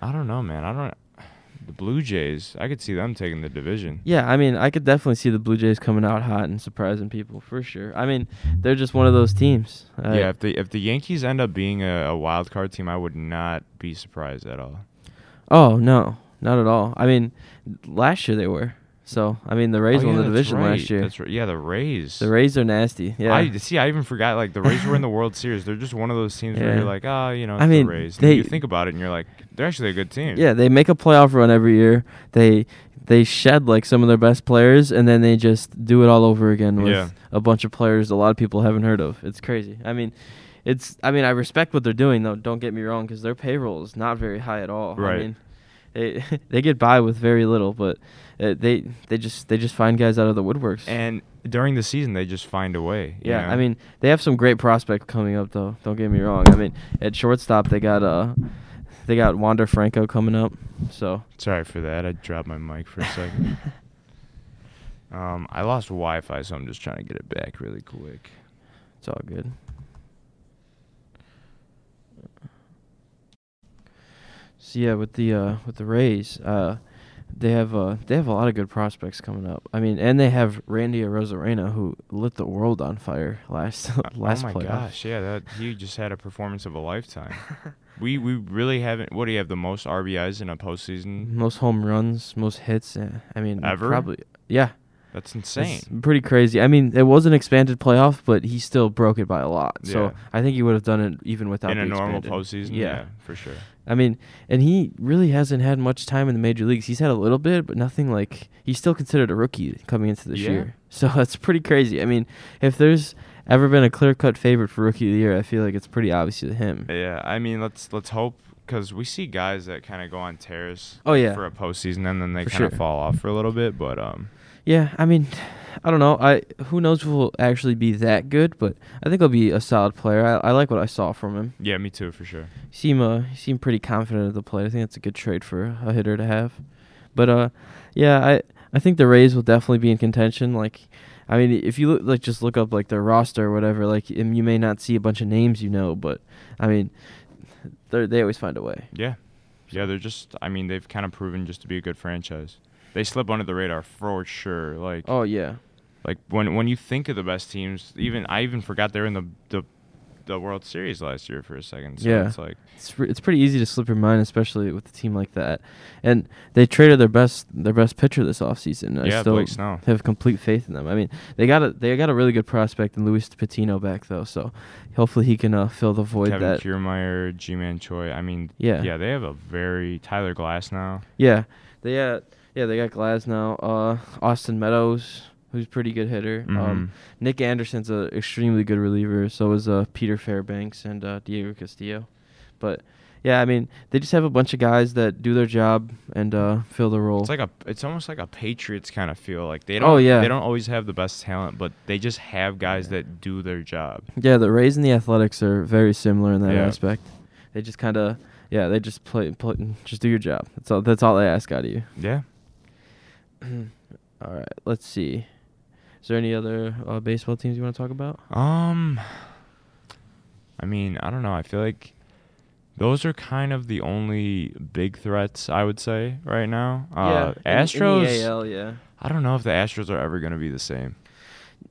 I don't know, man. I don't. The Blue Jays, I could see them taking the division. Yeah, I mean, I could definitely see the Blue Jays coming out hot and surprising people for sure. I mean, they're just one of those teams. Uh, yeah, if the if the Yankees end up being a, a wild card team, I would not be surprised at all. Oh no, not at all. I mean, last year they were. So I mean, the Rays Oh, won yeah, the division right. last year. That's right. Yeah, the Rays. The Rays are nasty. Yeah. I see. I even forgot. Like the Rays were in the World Series. They're just one of those teams where you're like, ah, you know, I mean, the Rays. they- you think about it, and you're like, they're actually a good team. yeah, they make a playoff run every year. They they shed like some of their best players, and then they just do it all over again with Yeah. a bunch of players a lot of people haven't heard of. It's crazy. I mean, it's. I mean, I respect what they're doing though. Don't get me wrong, because their payroll is not very high at all. I mean, they they get by with very little, but uh, they they just they just find guys out of the woodworks. And during the season, they just find a way. you Yeah, know? I mean they have some great prospects coming up though. Don't get me wrong. I mean at shortstop they got uh they got Wander Franco coming up. So sorry for that. I dropped my mic for a second. um, I lost Wi-Fi, so I'm just trying to get it back really quick. it's all good. So yeah, with the uh with the Rays, uh they have uh they have a lot of good prospects coming up. I mean, and they have Randy Arozarena who lit the world on fire last last oh my playoff. gosh, yeah, that he just had a performance of a lifetime. we we really haven't. What do you have? The most RBIs in a postseason? Most home runs, most hits. uh, I mean, Ever? probably yeah. That's It's insane. pretty crazy. I mean, it was an expanded playoff, but he still broke it by a lot. So I think he would have done it even without in a normal postseason, Yeah. for sure. I mean, and he really hasn't had much time in the major leagues. He's had a little bit, but nothing like he's still considered a rookie coming into this Yeah. year. So that's pretty crazy. I mean, if there's ever been a clear-cut favorite for rookie of the year, I feel like it's pretty obviously him. Yeah, I mean, let's let's hope because we see guys that kind of go on tears. Oh, yeah. for a postseason, and then they kind of sure. fall off for a little bit. But um, Yeah, I mean, I don't know. I who knows if he'll actually be that good, but I think he'll be a solid player. I, I like what I saw from him. yeah, me too for sure. He seem uh he seemed pretty confident at the plate. I think that's a good trade for a hitter to have. But uh, yeah, I I think the Rays will definitely be in contention. Like, I mean, if you look like just look up like their roster or whatever, like you may not see a bunch of names you know, but I mean, they they always find a way. Yeah. Yeah, they're just I mean, they've kind of proven just to be a good franchise. They slip under the radar for sure. Like Oh yeah, like when when you think of the best teams, even I even forgot they're in the the the World Series last year for a second. So Yeah. it's like it's re- it's pretty easy to slip your mind, especially with a team like that. And they traded their best their best pitcher this offseason. I yeah, still Blake Snell. have complete faith in them. I mean, they got a they got a really good prospect in Luis Patino back though, so hopefully he can uh, fill the void Kevin that. Kiermaier, Ji-Man Choi. I mean, Yeah. yeah, they have a very Tyler Glasnow. Yeah, they got yeah they got Glasnow. Uh, Austin Meadows, who's a pretty good hitter. Um, Mhm. Nick Anderson's a extremely good reliever. So is uh Peter Fairbanks and uh, Diego Castillo. But yeah, I mean they just have a bunch of guys that do their job and uh, fill the role. It's like a it's almost like a Patriots kind of feel. Like they don't Oh, yeah. they don't always have the best talent, but they just have guys that do their job. yeah, the Rays and the Athletics are very similar in that Yeah. aspect. They just kind of yeah they just play, play just do your job. That's all that's all they ask out of you. Yeah. all right, let's see. Is there any other uh, baseball teams you want to talk about? Um I mean, I don't know. I feel like those are kind of the only big threats I would say right now. Uh in- in Astros the AL, yeah. I don't know if the Astros are ever going to be the same.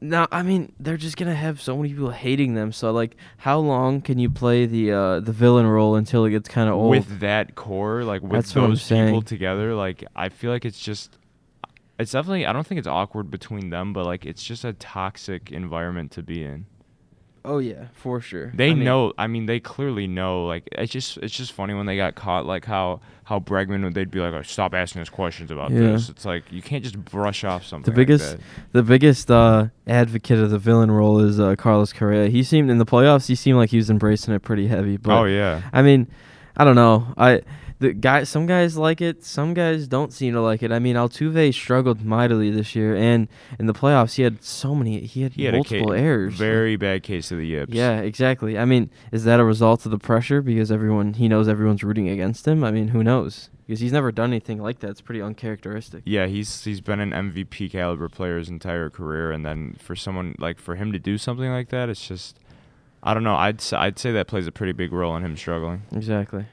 No, I mean they're just gonna have so many people hating them. So like, how long can you play the uh, the villain role until it gets kind of old? With that core, like with That's those people together, like I feel like it's just it's definitely I don't think it's awkward between them, but like it's just a toxic environment to be in. oh yeah, for sure. They I mean, know. I mean, they clearly know. Like, it's just it's just funny when they got caught. Like how how Bregman would they'd be like, oh, "Stop asking us questions about Yeah. this." It's like you can't just brush off something. The biggest Like that. the biggest uh, advocate of the villain role is uh, Carlos Correa. He seemed in the playoffs. He seemed like he was embracing it pretty heavy. But oh yeah. I mean, I don't know. I the guy. Some guys like it. Some guys don't seem to like it. I mean, Altuve struggled mightily this year, and in the playoffs, he had so many. He had He had multiple ca- errors. Very bad case of the yips. Yeah, exactly. I mean, is that a result of the pressure because everyone he knows everyone's rooting against him? I mean, who knows? Because he's never done anything like that. It's pretty uncharacteristic. Yeah, he's he's been an MVP caliber player his entire career, and then for someone like for him to do something like that, it's just I don't know. I'd I'd say that plays a pretty big role in him struggling. Exactly.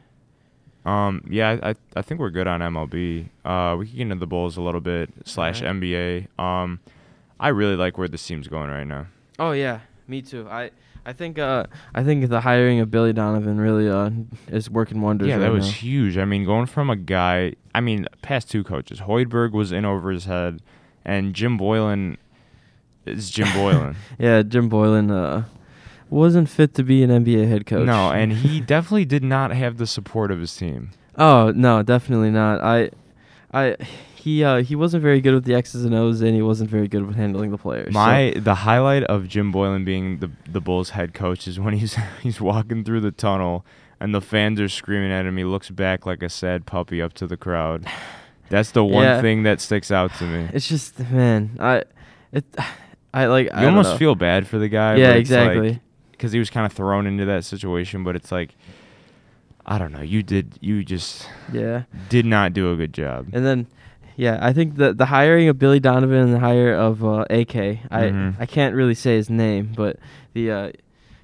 Um, yeah, I I, think we're good on MLB. Uh, we can get into the Bulls a little bit slash Alright. NBA. Um, I really like where this team's going right now. Oh yeah, me too. I I think uh I think the hiring of Billy Donovan really uh is working wonders. Yeah, right that was now. huge. I mean, going from a guy, I mean, past two coaches, Hoiberg was in over his head, and Jim Boylen is Jim Boylen. Yeah, Jim Boylen uh wasn't fit to be an NBA head coach. No, and he definitely did not have the support of his team. Oh no, definitely not. I, I, he uh he wasn't very good with the X's and O's, and he wasn't very good with handling the players. so- My the highlight of Jim Boylen being the the Bulls head coach is when he's he's walking through the tunnel and the fans are screaming at him. He looks back like a sad puppy up to the crowd. That's the one Yeah. thing that sticks out to me. it's just man, I, it, I like. I You don't almost feel bad for the guy. Yeah, it's like- exactly. Because he was kind of thrown into that situation. But it's like, I don't know. You did. You just yeah, did not do a good job. and then. Yeah, I think the the hiring of Billy Donovan and the hire of uh, AK. I Mhm. I can't really say his name, but the uh,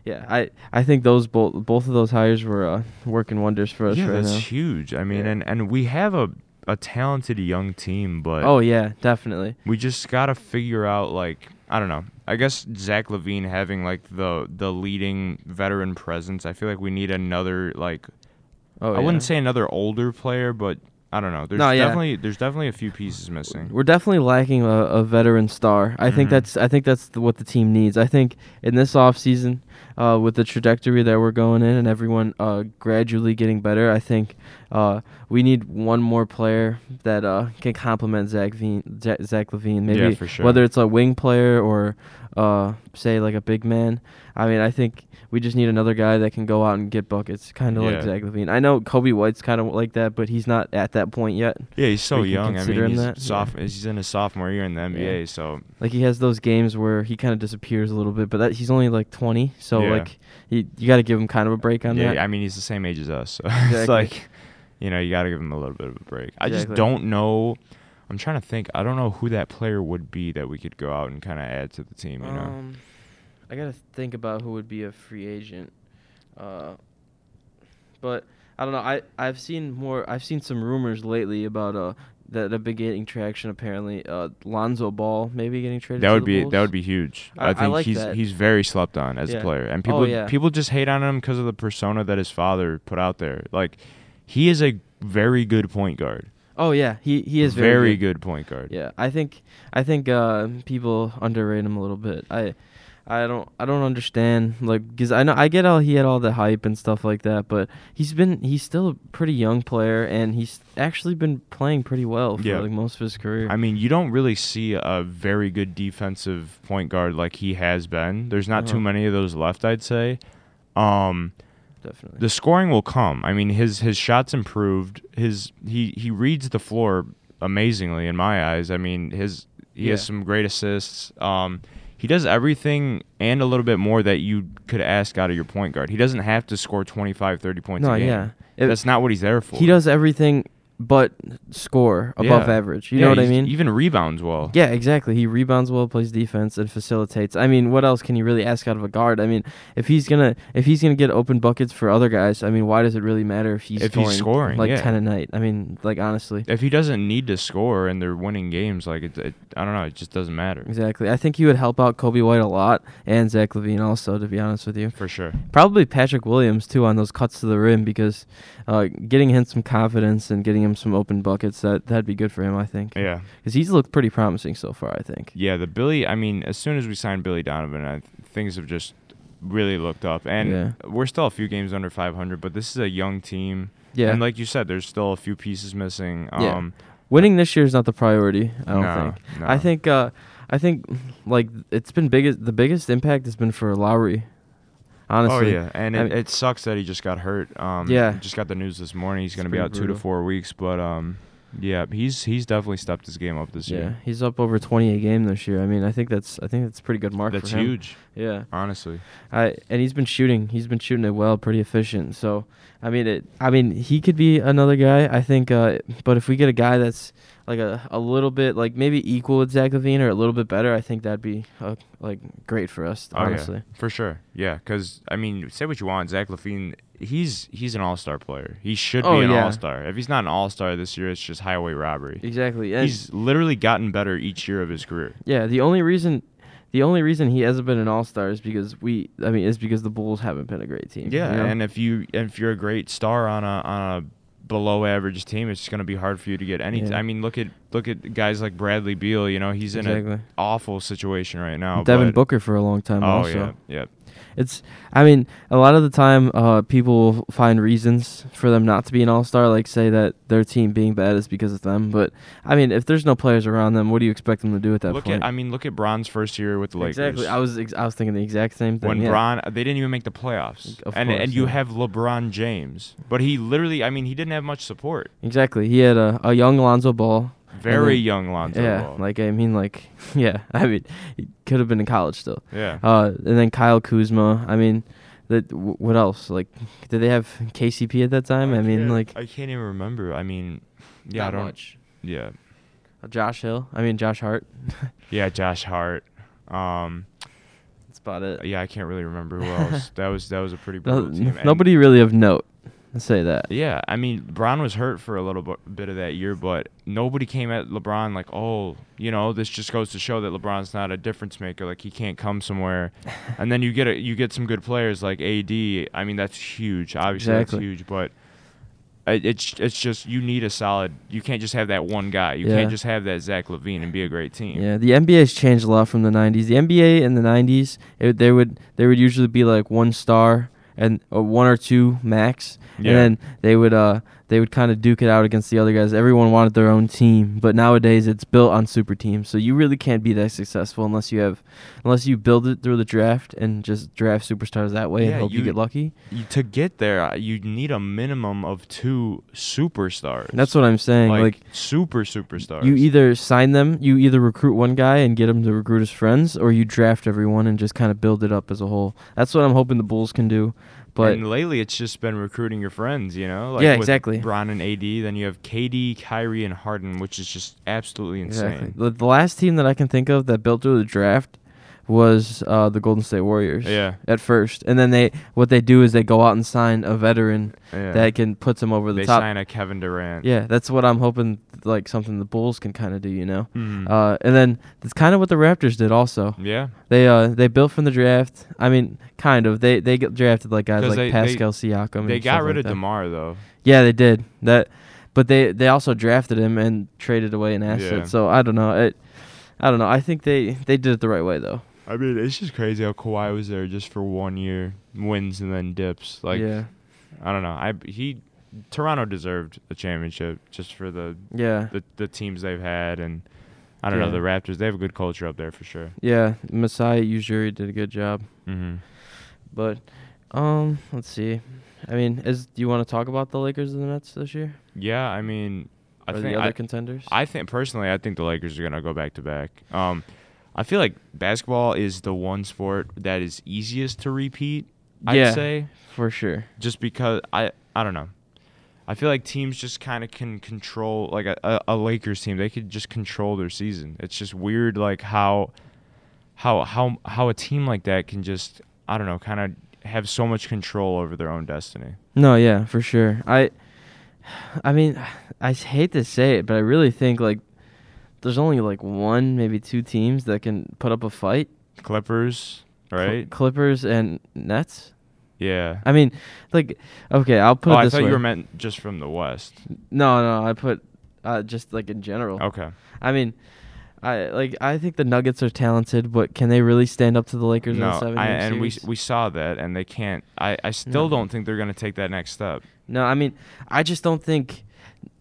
yeah, I I think those both both of those hires were uh, working wonders for us yeah, right that's now. huge. I mean, Yeah. and and we have a a talented young team, but Oh yeah, definitely. we just gotta figure out like I don't know. I guess Zach LaVine having like the the leading veteran presence. I feel like we need another like Oh, I wouldn't say another older player, but I don't know. There's No, yeah. definitely there's definitely a few pieces missing. We're definitely lacking a, a veteran star. I think Mhm. that's I think that's the, what the team needs. I think in this offseason, uh, with the trajectory that we're going in and everyone uh, gradually getting better, I think uh, we need one more player that uh, can complement Zach, Veen, Zach, Zach LaVine. Maybe Yeah, sure. whether it's a wing player or uh, say like a big man. I mean, I think we just need another guy that can go out and get buckets, kind of Yeah. like Zach LaVine. I know Coby White's kind of like that, but he's not at that point yet. Yeah, he's so young. I mean, he's that, soph- yeah. he's in his sophomore year in the NBA, Yeah. so Like he has those games where he kind of disappears a little bit, but that he's only like 20, so like he, you got to give him kind of a break on that. yeah, that. I mean, he's the same age as us, so Exactly. it's like, you know, you got to give him a little bit of a break. I just don't know. I'm trying to think. I don't know who that player would be that we could go out and kind of add to the team. You know, Um, I gotta think about who would be a free agent. Uh, but I don't know. I I've seen more. I've seen some rumors lately about uh that have been getting traction. Apparently, uh, Lonzo Ball maybe getting traded. That would be Bulls. that would be huge. I- I I think like he's that. he's very slept on as Yeah. a player, and Oh, people yeah. people just hate on him because of the persona that his father put out there. Like, he is a very good point guard. Oh yeah, he he is very, very, good. point guard. Yeah, I think I think uh, people underrate him a little bit. I I don't I don't understand like because I know I get all he had all the hype and stuff like that, but he's been he's still a pretty young player and he's actually been playing pretty well for Yeah. like most of his career. I mean, you don't really see a very good defensive point guard like he has been. There's not too Uh-huh. many of those left, I'd say. Um, Definitely. the scoring will come. I mean, his his shots improved. His he he reads the floor amazingly in my eyes. I mean, his he has some great assists. Um, he does everything and a little bit more that you could ask out of your point guard. He doesn't have to score 25, 30 points no, a game. yeah. That's not what he's there for. he does everything but score above Yeah. average. You Yeah, know what I mean? Even rebounds well. Yeah, exactly. He rebounds well, plays defense, and facilitates. I mean, what else can you really ask out of a guard? I mean, if he's gonna if he's gonna get open buckets for other guys, I mean, why does it really matter if he's If he's scoring, scoring, like yeah. ten a night? I mean, like honestly, If he doesn't need to score and they're winning games, like it, it I don't know, it just doesn't matter. exactly. I think he would help out Coby White a lot and Zach LaVine also. To be honest with you, For sure. probably Patrick Williams too on those cuts to the rim because uh, getting him some confidence and getting him some open buckets that that'd be good for him. I think. Yeah. Because he's looked pretty promising so far. I think. Yeah, the Billy. I mean, as soon as we signed Billy Donovan, I, things have just really looked up, and Yeah. we're still a few games under 500. But this is a young team, Yeah. and like you said, there's still a few pieces missing. Yeah. Um, Winning this year is not the priority. I don't no, think. no. I think uh, I think like it's been biggest the biggest impact has been for Lauri. Honestly. Oh yeah, and I it, mean- it sucks that he just got hurt. Um, Yeah. just got the news this morning. He's going to be out two to four weeks, but um, yeah, he's he's definitely stepped his game up this year. Yeah, year. he's up over 20 a game this year. I mean, I think that's I think that's a pretty good mark That's for him. huge, Yeah. honestly. I and he's been shooting. He's been shooting it well, pretty efficient. So, I mean it I mean, he could be another guy, I think uh but if we get a guy that's like a, a little bit like maybe equal with Zach LaVine or a little bit better, I think that'd be uh, like great for us, Oh, yeah. honestly. For sure, yeah. Because I mean, say what you want, Zach LaVine. He's he's an all star player. He should Oh, be an yeah. all star. If he's not an all star this year, it's just highway robbery. Exactly. And He's literally gotten better each year of his career. Yeah, the only reason the only reason he hasn't been an all star is because we I mean is because the Bulls haven't been a great team. Yeah, you know? and if you if you're a great star on a on a below average team, it's just going to be hard for you to get any. Yeah. I mean, look at look at guys like Bradley Beal. You know, he's in an awful situation right now. Devin Booker for a long time Oh also. yeah, yeah. It's I mean, a lot of the time uh people will find reasons for them not to be an all star, like say that their team being bad is because of them. But I mean, if there's no players around them, what do you expect them to do at that Look point? at I mean, look at Bron's first year with the Lakers. exactly. I was ex- I was thinking the exact same thing. when yeah. Bron they didn't even make the playoffs, Of and course, and you have LeBron James, but he literally, I mean, he didn't have much support. Exactly. He had a, a young Lonzo Ball. Very then- young Lonzo yeah, Ball. like I mean, like yeah. I mean, he could have been in college still. yeah, Uh, and then Kyle Kuzma. I mean, that w- what else? Like, did they have KCP at that time? I, mean, like, I can't even remember. I mean, yeah, not I don't. much. Yeah, Uh, Josh Hill. I mean, Josh Hart. yeah, Josh Hart. Um, That's about it. yeah, I can't really remember who else. that was that was a pretty No, brutal team. And- nobody really of note. Let's say that. Yeah, I mean, Bron was hurt for a little bit of that year, but nobody came at LeBron like, oh, you know, this just goes to show that LeBron's not a difference maker. Like he can't come somewhere, and then you get a, you get some good players like AD. I mean, that's huge. Obviously, Exactly. that's huge, but. It's it's just you need a solid. You can't just have that one guy. You Yeah. can't just have that Zach LaVine and be a great team. Yeah, the NBA's changed a lot from the '90s. The NBA in the '90s, it, there would they would usually be like one star and or one or two max, Yeah. and then they would uh they would kind of duke it out against the other guys. Everyone wanted their own team, but nowadays it's built on super teams. So you really can't be that successful unless you have unless you build it through the draft and just draft superstars that way and hope you, you- get lucky. You- to get there, uh, you need a minimum of two superstars. That's what I'm saying. like, like super superstars. You either sign them, you either recruit one guy and get him to recruit his friends, or you draft everyone and just kind of build it up as a whole. That's what I'm hoping the Bulls can do. But and lately, it's just been recruiting your friends, you know? Yeah, with exactly. Bron and AD. Then you have KD, Kyrie, and Harden, which is just absolutely insane. exactly, the, the last team that I can think of that built through the draft was uh, the Golden State Warriors. Yeah. At first, and then they what they do is they go out and sign a veteran Yeah. that can puts them over the they top. sign a Kevin Durant. Yeah, that's what I'm hoping. Like something the Bulls can kind of do, you know. Mhm. Uh, and then that's kind of what the Raptors did also. yeah. They uh they built from the draft. I mean, kind of. They they drafted like guys like they- they- Pascal Siakam. They got rid like of that. Demar though. Yeah, they did that, but they they also drafted him and traded away an asset. Yeah. So I don't know. It, I don't know. I think they they did it the right way though. I mean, it's just crazy how Kawhi was there just for one year, wins and then dips. Like yeah, I don't know. I he Toronto deserved a championship just for the yeah, the, the teams they've had and I don't know the Raptors. They have a good culture up there for sure. yeah. Masai Ujiri did a good job, Mm-hmm. but um, let's see. I mean, is do you want to talk about the Lakers and the Nets this year? Yeah, I mean, I or think the other I, contenders? I think personally, I think the Lakers are gonna go back to back. Um, I feel like basketball is the one sport that is easiest to repeat. Yeah. I'd say for sure. just because I I don't know. I feel like teams just kind of can control like a, a, a Lakers team. They could just control their season. It's just weird like how how how how a team like that can just I don't know kind of have so much control over their own destiny. No, yeah, for sure. I, I mean, I hate to say it, but I really think like there's only like one, maybe two teams that can put up a fight. Clippers, Cl- right? Clippers and Nets. yeah. I mean, like, okay, I'll put oh, it I this thought way. you were meant just from the West. no, no, I put uh, just like in general. Okay. I mean, I like I think the Nuggets are talented, but can they really stand up to the Lakers in No, a seven I, game and we we saw that, and they can't. I I still No. don't think they're gonna take that next step. No, I mean, I just don't think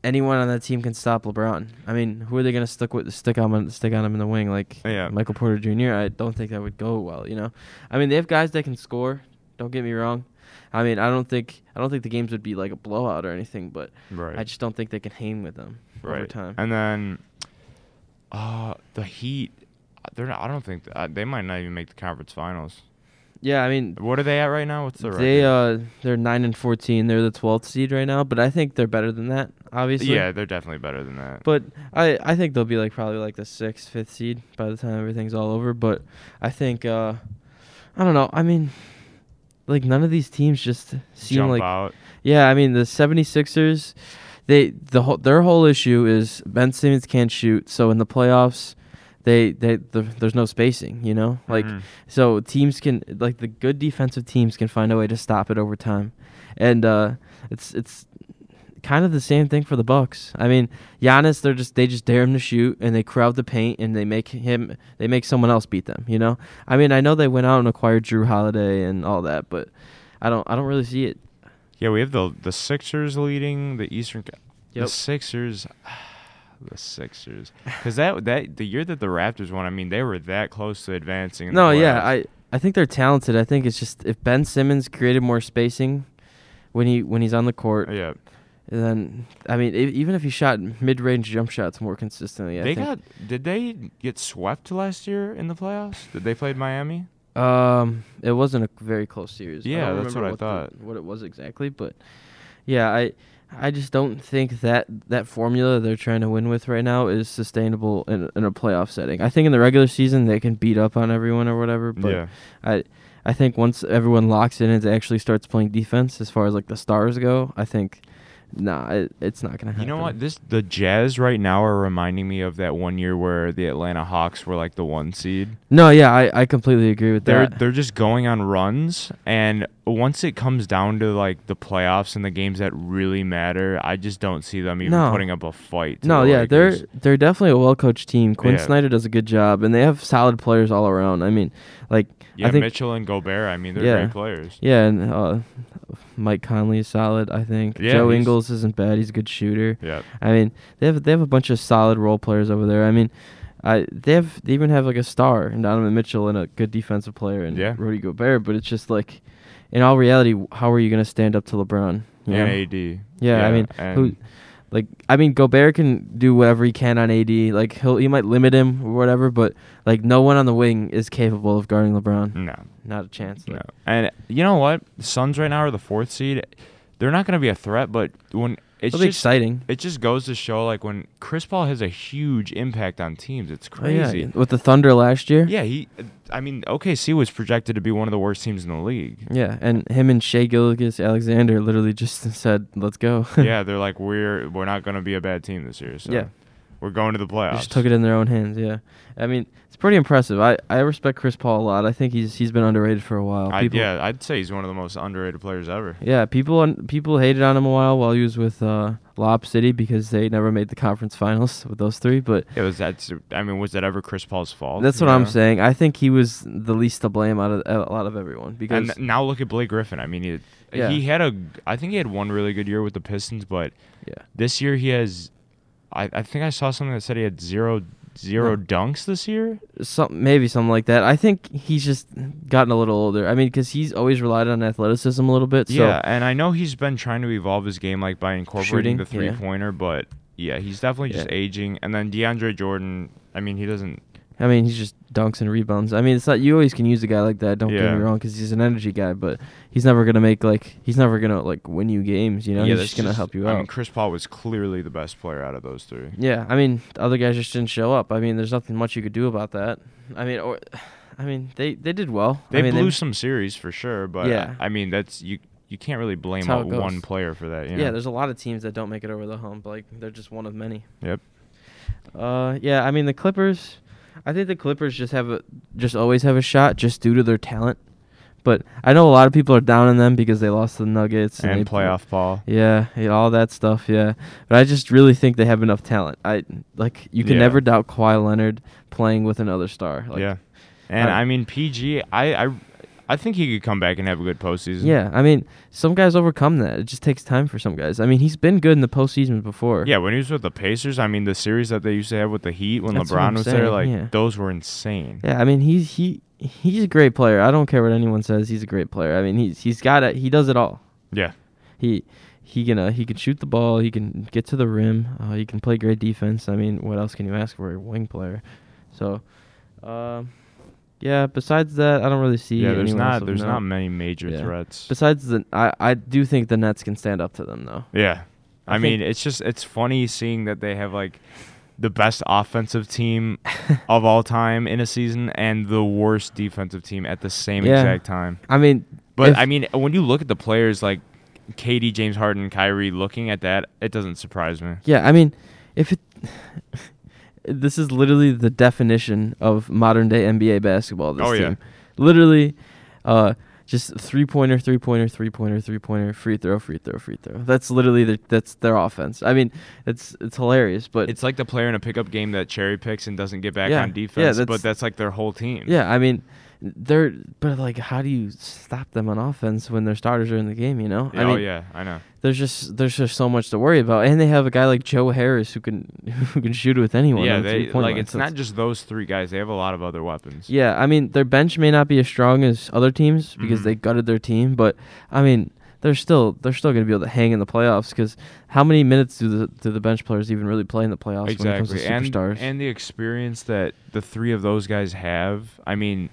anyone on that team can stop LeBron. I mean, who are they gonna stick with? Stick on stick on him in the wing like Yeah. Michael Porter Jr. I don't think that would go well. You know, I mean, they have guys that can score. Don't get me wrong. I mean, I don't think I don't think the games would be like a blowout or anything, but Right. I just don't think they can hang with them over time. And then, uh, the Heat. They're not, I don't think uh, they might not even make the conference finals. yeah, I mean, What are they at right now? What's the they record? uh they're nine and fourteen. They're the twelfth seed right now, but I think they're better than that. Obviously, yeah, they're definitely better than that. But I, I think they'll be like probably like the sixth, fifth seed by the time everything's all over. But I think uh I don't know. I mean like none of these teams just seem Jump like out. Yeah, I mean the 76ers they the whole their whole issue is Ben Simmons can't shoot, so in the playoffs they they the, there's no spacing, you know? Like Mhm. so teams can like the good defensive teams can find a way to stop it over time. And uh it's it's kind of the same thing for the Bucks. I mean, Giannis they're just they just dare him to shoot and they crowd the paint and they make him they make someone else beat them, you know? I mean, I know they went out and acquired Jrue Holiday and all that, but I don't I don't really see it. Yeah, we have the the Sixers leading the Eastern. Co- The Sixers. The Sixers, because that that the year that the Raptors won, I mean, they were that close to advancing. in the No, yeah. I I think they're talented. I think it's just if Ben Simmons created more spacing when he when he's on the court, yeah, then I mean, e- even if he shot mid-range jump shots more consistently, I they think, got. Did they get swept last year in the playoffs? Did they play Miami? Um, it wasn't a very close series. Yeah, that's remember what I the- thought. what it was exactly, but yeah, I I just don't think that that formula they're trying to win with right now is sustainable in in a playoff setting. I think in the regular season they can beat up on everyone or whatever, but yeah, I I think once everyone locks in and actually starts playing defense, as far as like the stars go, I think nah, it, it's not gonna happen. you know what? This the Jazz right now are reminding me of that one year where the Atlanta Hawks were like the one seed. No, yeah, I, I completely agree with They're that. they're just going on runs, and once it comes down to like the playoffs and the games that really matter, I just don't see them even No. putting up a fight. No, the yeah, Lakers. they're they're definitely a well coached team. Quin Yeah. Snyder does a good job, and they have solid players all around. I mean, like yeah, I think Mitchell and Gobert. I mean, they're Yeah. great players. yeah, and uh, Mike Conley is solid. I think Yeah, Joe Ingles isn't bad. He's a good shooter. Yeah, I mean, they have they have a bunch of solid role players over there. I mean, I they have they even have like a star in Donovan Mitchell and a good defensive player and Yeah. Rudy Gobert. But it's just like, in all reality, how are you gonna stand up to LeBron? you know? and AD. Yeah, yeah, I mean, who, like, I mean, Gobert can do whatever he can on AD. Like, he'll he might limit him or whatever, but like, no one on the wing is capable of guarding LeBron. no, Not a chance. no. And you know what? The Suns right now are the fourth seed. They're not going to be a threat, but when it's It'll just exciting. it just goes to show like when Chris Paul has a huge impact on teams, it's Oh, yeah, crazy. With the Thunder last year. yeah, he. I mean, OKC was projected to be one of the worst teams in the league. Yeah, and him and Shai Gilgeous-Alexander literally just said, "Let's go." yeah, they're like we're we're not going to be a bad team this year. So Yeah. we're going to the playoffs. just took it in their own hands. Yeah, I mean it's pretty impressive. I, I respect Chris Paul a lot. I think he's he's been underrated for a while. I, People, yeah, I'd say he's one of the most underrated players ever. yeah. People un- people hated on him a while while he was with uh, Lob City because they never made the conference finals with those three. But It was that. I mean, was that ever Chris Paul's fault? that's what I'm saying. I think he was the least to blame out of a lot of everyone because And now look at Blake Griffin. I mean, he Yeah. he had a. I think he had one really good year with the Pistons, but yeah. this year he has. I, I think I saw something that said he had zero zero dunks this year. some maybe something like that. I think he's just gotten a little older. I mean, because he's always relied on athleticism a little bit. So yeah, and I know he's been trying to evolve his game like by incorporating Shooting, the yeah. three pointer, but yeah, he's definitely just Yeah. aging. And then DeAndre Jordan. I mean, he doesn't. I mean, he's just dunks and rebounds. I mean, it's not you always can use a guy like that. Don't get me wrong, because he's an energy guy, but he's never gonna make like he's never gonna like win you games. You know, yeah, he's just gonna help you I out. I mean, Chris Paul was clearly the best player out of those three. yeah, I mean, the other guys just didn't show up. I mean, there's nothing much you could do about that. I mean, or I mean, they they did well. They I mean, blew some series for sure, but Yeah. I mean that's you. You can't really blame That's how a- it goes. one player for that. You Yeah, there's a lot of teams that don't make it over the hump. Like they're just one of many. Yep. Uh, yeah. I mean, the Clippers. I think the Clippers just have a just always have a shot just due to their talent. But I know a lot of people are down on them because they lost the Nuggets and they- playoff ball. Yeah, yeah, all that stuff. Yeah, but I just really think they have enough talent. I like you can Yeah. never doubt Kawhi Leonard playing with another star. Like, yeah, and I- I, mean PG. I, I I think he could come back and have a good postseason. Yeah, I mean, some guys overcome that. It just takes time for some guys. I mean, he's been good in the postseason before. Yeah, when he was with the Pacers, I mean the series that they used to have with the Heat when That's LeBron was there, like yeah. those were insane. Yeah, I mean, he's he he's a great player. I don't care what anyone says. He's a great player. I mean, he's he's got it. He does it all. Yeah. He he can uh, he can shoot the ball. He can get to the rim. Uh, he can play great defense. I mean, what else can you ask for a wing player? So, um, yeah. Besides that, I don't really see. Yeah, there's not there's not many major Yeah. threats. Besides the, I I do think the Nets can stand up to them though. Yeah. I I, mean, it's just it's funny seeing that they have like the best offensive team of all time in a season and the worst defensive team at the same Yeah. exact time. I mean, But if- I mean, when you look at the players like KD, James Harden, Kyrie, looking at that, it doesn't surprise me. Yeah, I mean, if it this is literally the definition of modern day NBA basketball. This Oh, yeah. literally, uh, just three pointer, three pointer, three pointer, three pointer, free throw, free throw, free throw. That's literally the, that's their offense. I mean, it's it's hilarious, but It's like the player in a pickup game that cherry picks and doesn't get back Yeah, on yeah, defense, that's- but that's like their whole team. yeah, I mean, they're but like, how do you stop them on offense when their starters are in the game? You know, I oh yeah, I know. there's just there's just so much to worry about, and they have a guy like Joe Harris who can who can shoot with anyone. Yeah, they like line, it's so not just those three guys. They have a lot of other weapons. Yeah, I mean their bench may not be as strong as other teams because Mhm. they gutted their team, but I mean they're still they're still going to be able to hang in the playoffs because how many minutes do the do the bench players even really play in the playoffs when it comes to Exactly, and superstars? and the experience that the three of those guys have. I mean,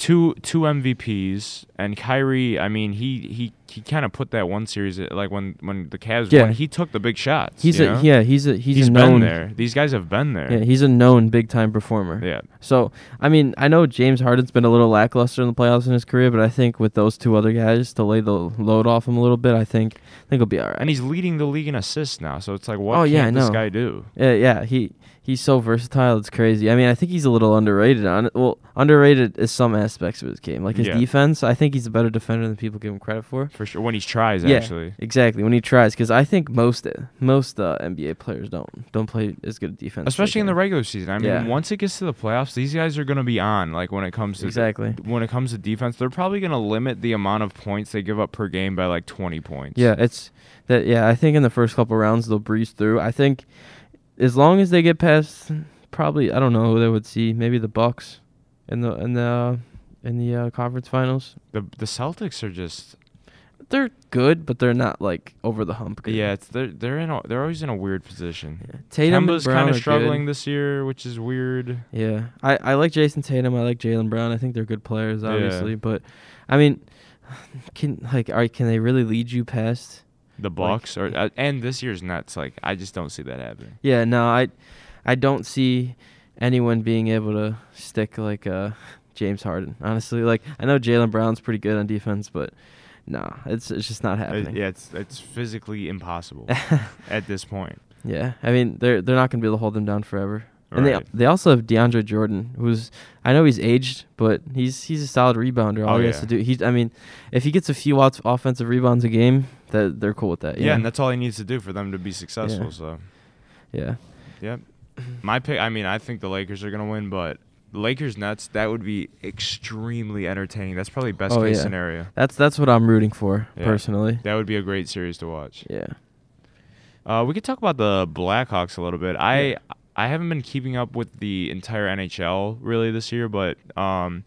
two two MVPs and Kyrie. I mean, he he he kind of put that one series uh, like when when the Cavs Yeah. won. He took the big shots. he's a know? yeah he's a he's, he's a been known there. These guys have been there. yeah he's a known big time performer. Yeah. So I mean I know James Harden's been a little lackluster in the playoffs in his career, but I think with those two other guys to lay the load off him a little bit, I think I think he'll be all right. And he's leading the league in assists now. So it's like, what Oh, can yeah, I this guy do? Yeah, yeah, he he's so versatile. It's crazy. I mean, I think he's a little underrated on it. Well, underrated is some aspects of his game, like his Yeah. defense. I think he's a better defender than people give him credit for. For sure. When he tries, Yeah. actually. Exactly when he tries, because I think most most uh, NBA players don't don't play as good defense, Especially in the regular season. I mean, Yeah. once it gets to the playoffs, these guys are going to be on. Like when it comes to Exactly. when it comes to defense, they're probably going to limit the amount of points they give up per game by like 20 points. Yeah, it's that. Yeah, I think in the first couple rounds they'll breeze through. I think as long as they get past, probably I don't know who they would see. Maybe the Bucks in the in the uh, in the uh, conference finals. The the Celtics are just They're good, but they're not like over the hump. Good. yeah, it's they're they're in a, they're always in a weird position. Yeah. Tatum Kemba's kind of good. struggling this year, which is weird. Yeah, I, I like Jayson Tatum. I like Jaylen Brown. I think they're good players, Yeah. obviously. But I mean, can like are can they really lead you past the Bucks or uh, and this year's nuts? Like I just don't see that happening. Yeah, no, I I don't see anyone being able to stick like uh James Harden. Honestly, like I know Jaylen Brown's pretty good on defense, but nah, it's it's just not Uh, happening. yeah, it's it's physically impossible at this point. Yeah, I mean they're they're not gonna be able to hold them down forever. And they Right. they also have DeAndre Jordan, who's I know he's aged, but he's he's a solid rebounder. All Oh, he has to do, he's I mean, if he gets a few offensive rebounds a game, that they're cool with that. Yeah, Yeah, and that's all he needs to do for them to be successful. Yeah. So, yeah. yep. My pick. I mean, I think the Lakers are gonna win, but Lakers Nets that would be extremely entertaining. That's probably best Oh, case yeah. scenario. That's that's what I'm rooting for Yeah. personally. That would be a great series to watch. Yeah. Uh, we could talk about the Blackhawks a little bit. I Yeah. I haven't been keeping up with the entire NHL really this year, but um,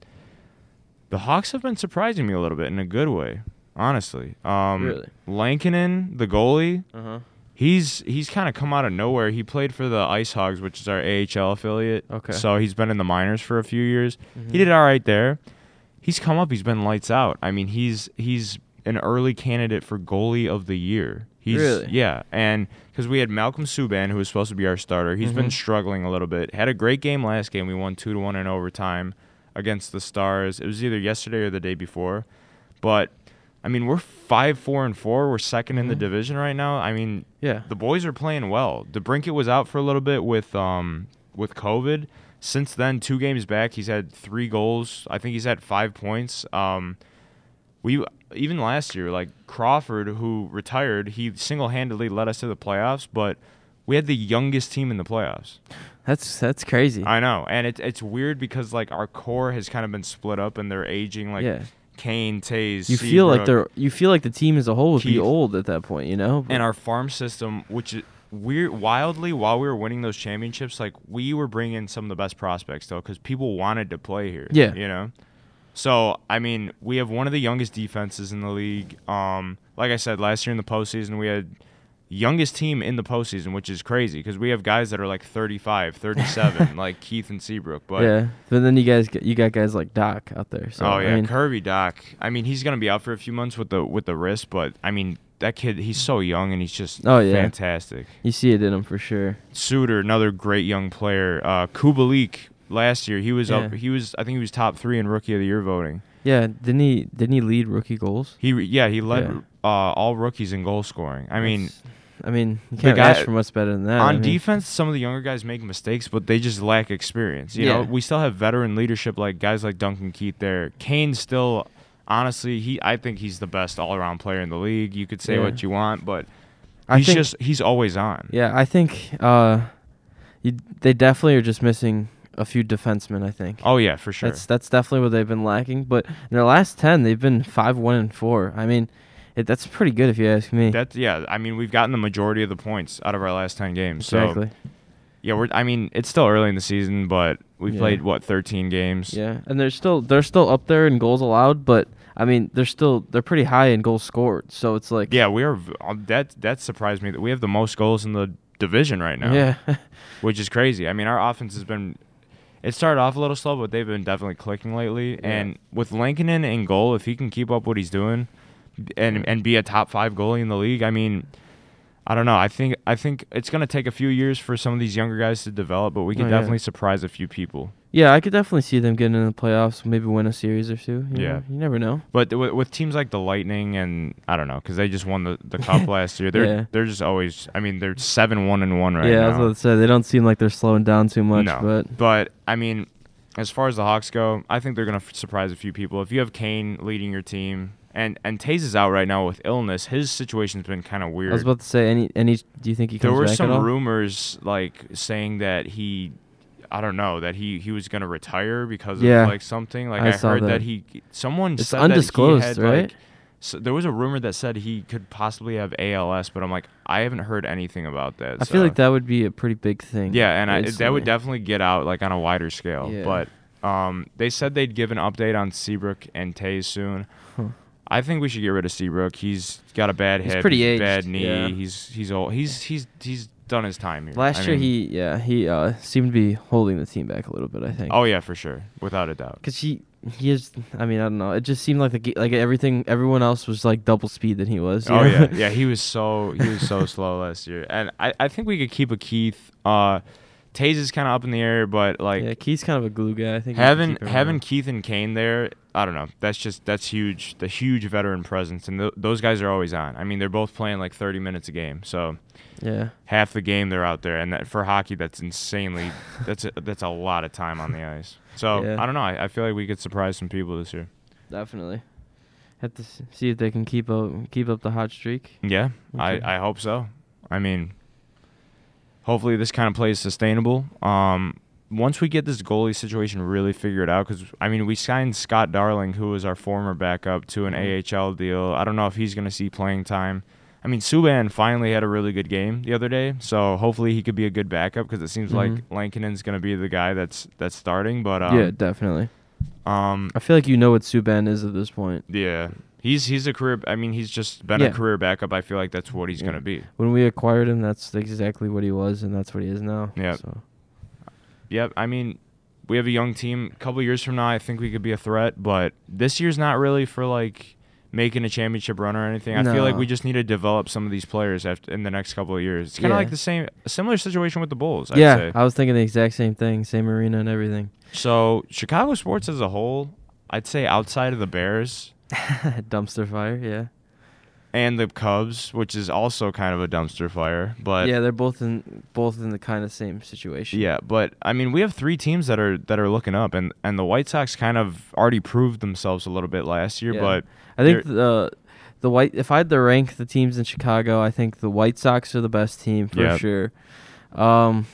the Hawks have been surprising me a little bit in a good way, honestly. Um, Really? Lankinen, the goalie, Uh huh. He's he's kind of come out of nowhere. He played for the Ice Hogs, which is our AHL affiliate. Okay. So he's been in the minors for a few years. Mhm. He did all right there. He's come up. He's been lights out. I mean, he's he's an early candidate for goalie of the year. He's Really? yeah, and because we had Malcolm Subban, who was supposed to be our starter, He's been Mhm. struggling a little bit. Had a great game last game. We won two to one in overtime against the Stars. It was either yesterday or the day before, but I mean, we're five, four, and four. We're 2nd in the Mhm. division right now. I mean, Yeah. the boys are playing well. DeBrincat was out for a little bit with um with COVID. Since then, two games back, he's had three goals. I think he's had five points. Um, we even last year, like Crawford, who retired, he single handedly led us to the playoffs. But we had the youngest team in the playoffs. That's that's crazy. I know, and it's it's weird because like our core has kind of been split up, and they're aging. Like yeah. Kane, Toews, You feel like they're you feel like the team as a whole would be old at that point, you know? and our farm system, which is weird, wildly while we were winning those championships, like we were bringing some of the best prospects though, because people wanted to play here. Yeah. you know. So I mean, we have one of the youngest defenses in the league. Um, like I said, last year in the postseason, we had youngest team in the postseason, which is crazy because we have guys that are like 35, 37, like Keith and Seabrook. But yeah. But then you guys get, you got guys like Dach out there. So oh yeah, I mean, Kirby Dach. I mean, he's gonna be out for a few months with the with the wrist, but I mean, that kid, he's so young and he's just Oh, yeah. fantastic. you see it in them for sure. Suter, another great young player. Uh, Kubalik last year, he was up. He was, I think, he was top three in rookie of the year voting. Yeah, didn't he didn't he lead rookie goals? He, yeah, he led Yeah. Uh, all rookies in goal scoring. I mean, That's- I mean, you the can't guy- ask for much better than that. I on mean, defense, some of the younger guys make mistakes, but they just lack experience. You know, Yeah. we still have veteran leadership like guys like Duncan Keith there. Kane still, honestly, he I think he's the best all around player in the league. You could say Yeah. what you want, but I he's think- just he's always on. Yeah, I think uh, you, they definitely are just missing a few defensemen. I think. Oh yeah, for sure. That's that's definitely what they've been lacking. But in their last ten, they've been five one and four. I mean, it, that's pretty good if you ask me. That's yeah. I mean, we've gotten the majority of the points out of our last ten games. exactly. So yeah, we're. I mean, it's still early in the season, but we Yeah. played what thirteen games. Yeah, and they're still they're still up there in goals allowed, but I mean they're still they're pretty high in goals scored. So it's like Yeah, we are. uh, That that surprised me that we have the most goals in the division right now. yeah, which is crazy. I mean, our offense has been. It started off a little slow, but they've been definitely clicking lately. Yeah. And with Lankinen in goal, if he can keep up what he's doing, and and be a top five goalie in the league, I mean, I don't know. I think I think it's gonna take a few years for some of these younger guys to develop, but we can Oh, yeah. definitely surprise a few people. yeah. I could definitely see them getting in the playoffs, maybe win a series or two. you Yeah. know? you never know. But th- with, with teams like the Lightning and I don't know, because they just won the, the cup last year. They're Yeah. they're just always. I mean, they're seven one and one right yeah, now. Yeah, I was about to say they don't seem like they're slowing down too much, no, but but I mean, as far as the Hawks go, I think they're gonna f- surprise a few people. If you have Kane leading your team, and and Toews is out right now with illness, his situation's been kind of weird. I was about to say any any. Do you think he there were some rumors like saying that he. I don't know that he, he was gonna retire because Yeah. of like something like I I, heard that. that. he someone It's said undisclosed, had, right? Like, so there was a rumor that said he could possibly have ALS, but I'm like I haven't heard anything about that. I feel like that would be a pretty big thing. yeah, and I, that would definitely get out like on a wider scale. Yeah. But um, they said they'd give an update on Seabrook and Toews soon. Huh. I think we should get rid of Seabrook. He's got a bad He's hip, pretty he's a bad knee. yeah. He's he's old. He's he's he's done his time here. Last I year mean- he yeah he uh seemed to be holding the team back a little bit. I think. Oh yeah, for sure, without a doubt. Because he he is. I mean, I don't know. It just seemed like the like everything. Everyone else was like double speed than he was. Oh know? yeah, yeah. He was so he was so slow last year, and I, I think we could keep a Keith. Uh, Toews is kind of up in the air, but like yeah, Keith's kind of a glue guy. I think we having having around. Keith and Kane there, I don't know. That's just that's huge. The huge veteran presence, and th- those guys are always on. I mean, they're both playing like 30 minutes a game, so yeah, half the game they're out there, and that, for hockey, that's insanely. that's a, that's a lot of time on the ice. So Yeah. I don't know. I, I feel like we could surprise some people this year. definitely. Have to see if they can keep up keep up the hot streak. Yeah, Okay. I, I hope so. I mean, hopefully this kind of play is sustainable. Um, once we get this goalie situation really figured out, because I mean, we signed Scott Darling, who was our former backup, to an Mhm. AHL deal. I don't know if he's going to see playing time. I mean, Subban finally had a really good game the other day, so hopefully he could be a good backup because it seems like Mhm. Lankinen's going to be the guy that's that's starting. But um, yeah, definitely. um, I feel like you know what Subban is at this point. yeah, he's he's a career. I mean, he's just been Yeah. a career backup. I feel like that's what he's Yeah. going to be. When we acquired him, that's exactly what he was, and that's what he is now. Yeah. So Yep. I mean, we have a young team. A couple years from now, I think we could be a threat. But this year's not really for like making a championship run or anything. I feel like we just need to develop some of these players after in the next couple of years. It's kind of Yeah. like the same, a similar situation with the Bulls. I'd yeah, say. I was thinking the exact same thing. Same arena and everything. So Chicago sports as a whole, I'd say outside of the Bears Dumpster fire. Yeah. and the Cubs, which is also kind of a dumpster fire. But yeah, they're both in both in the kind of same situation. Yeah, but I mean, we have three teams that are that are looking up, and and the White Sox kind of already proved themselves a little bit last year. Yeah. But I think the the white. If I had to rank the teams in Chicago, I think the White Sox are the best team for Yep. sure. Um,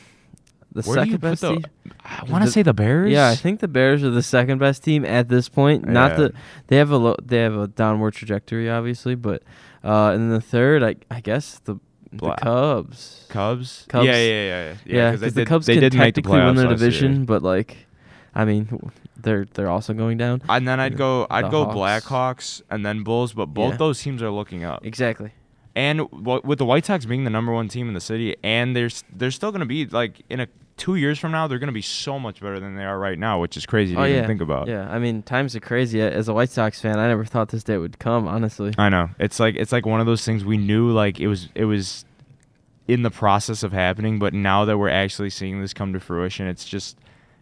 the Where second best the- team. I want to say the Bears. Yeah, I think the Bears are the second best team at this point. Not Yeah. the they have a lo- they have a downward trajectory, obviously, but uh, and then the third, I I guess the the Cubs. Cubs. Cubs. Yeah, yeah, yeah, yeah. Yeah, because the Cubs they can make the technically win their last year. division, but like, I mean, they're they're also going down. And then I'd go, I'd The go Hawks. Blackhawks and then Bulls, but both Yeah. those teams are looking up. Exactly. And with the White Sox being the number one team in the city, and they're they're still going to be like in a two years from now, they're going to be so much better than they are right now, which is crazy to oh even yeah. think about. Yeah, I mean, times are crazy. As a White Sox fan, I never thought this day would come. Honestly. I know. It's like it's like one of those things we knew like it was it was in the process of happening, but now that we're actually seeing this come to fruition, it's just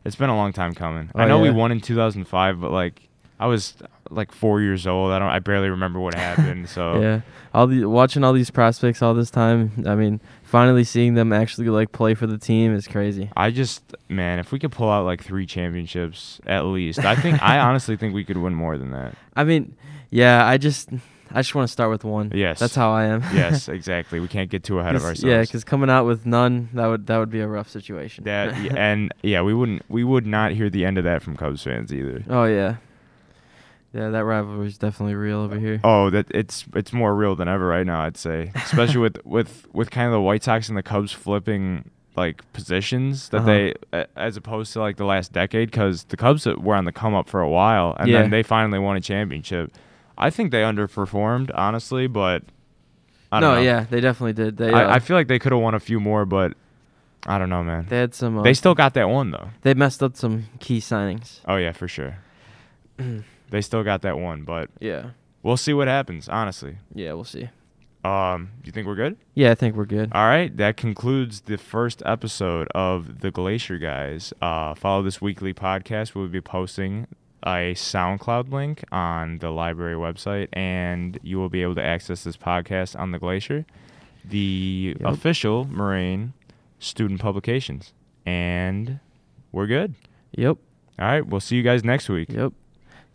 it's been a long time coming. Oh, I Oh, know we won in 2005, but like I was like 4 years old. I don't I barely remember what happened. So Yeah, all the watching all these prospects all this time. I mean, finally seeing them actually like play for the team is crazy. I just man, if we could pull out like 3 championships at least. I think I honestly think we could win more than that. I mean, yeah, I just I just want to start with one. Yes. that's how I am. yes, exactly. We can't get too ahead of ourselves. Yeah, because coming out with none, that would that would be a rough situation. that and yeah, we wouldn't we would not hear the end of that from Cubs fans either. oh yeah, yeah, that rivalry is definitely real over here. Oh, that it's it's more real than ever right now. I'd say, especially with with with kind of the White Sox and the Cubs flipping like positions that Uh-huh. they as opposed to like the last decade because the Cubs were on the come up for a while and Yeah. then they finally won a championship. I think they underperformed honestly, but I don't no, know. yeah, they definitely did. They uh, I, I feel like they could have won a few more, but I don't know, man. they had some. Uh, They still got that one though. they messed up some key signings. Oh yeah, for sure. They still got that one, but yeah, we'll see what happens. Honestly, yeah, we'll see. um, you think we're good? Yeah, I think we're good. All right, that concludes the first episode of the Glacier Guys. Uh, follow this weekly podcast. We'll be posting a SoundCloud link on the library website, and you will be able to access this podcast on the Glacier, the Yep. official Moraine student publications. And we're good. Yep, All right, we'll see you guys next week. yep.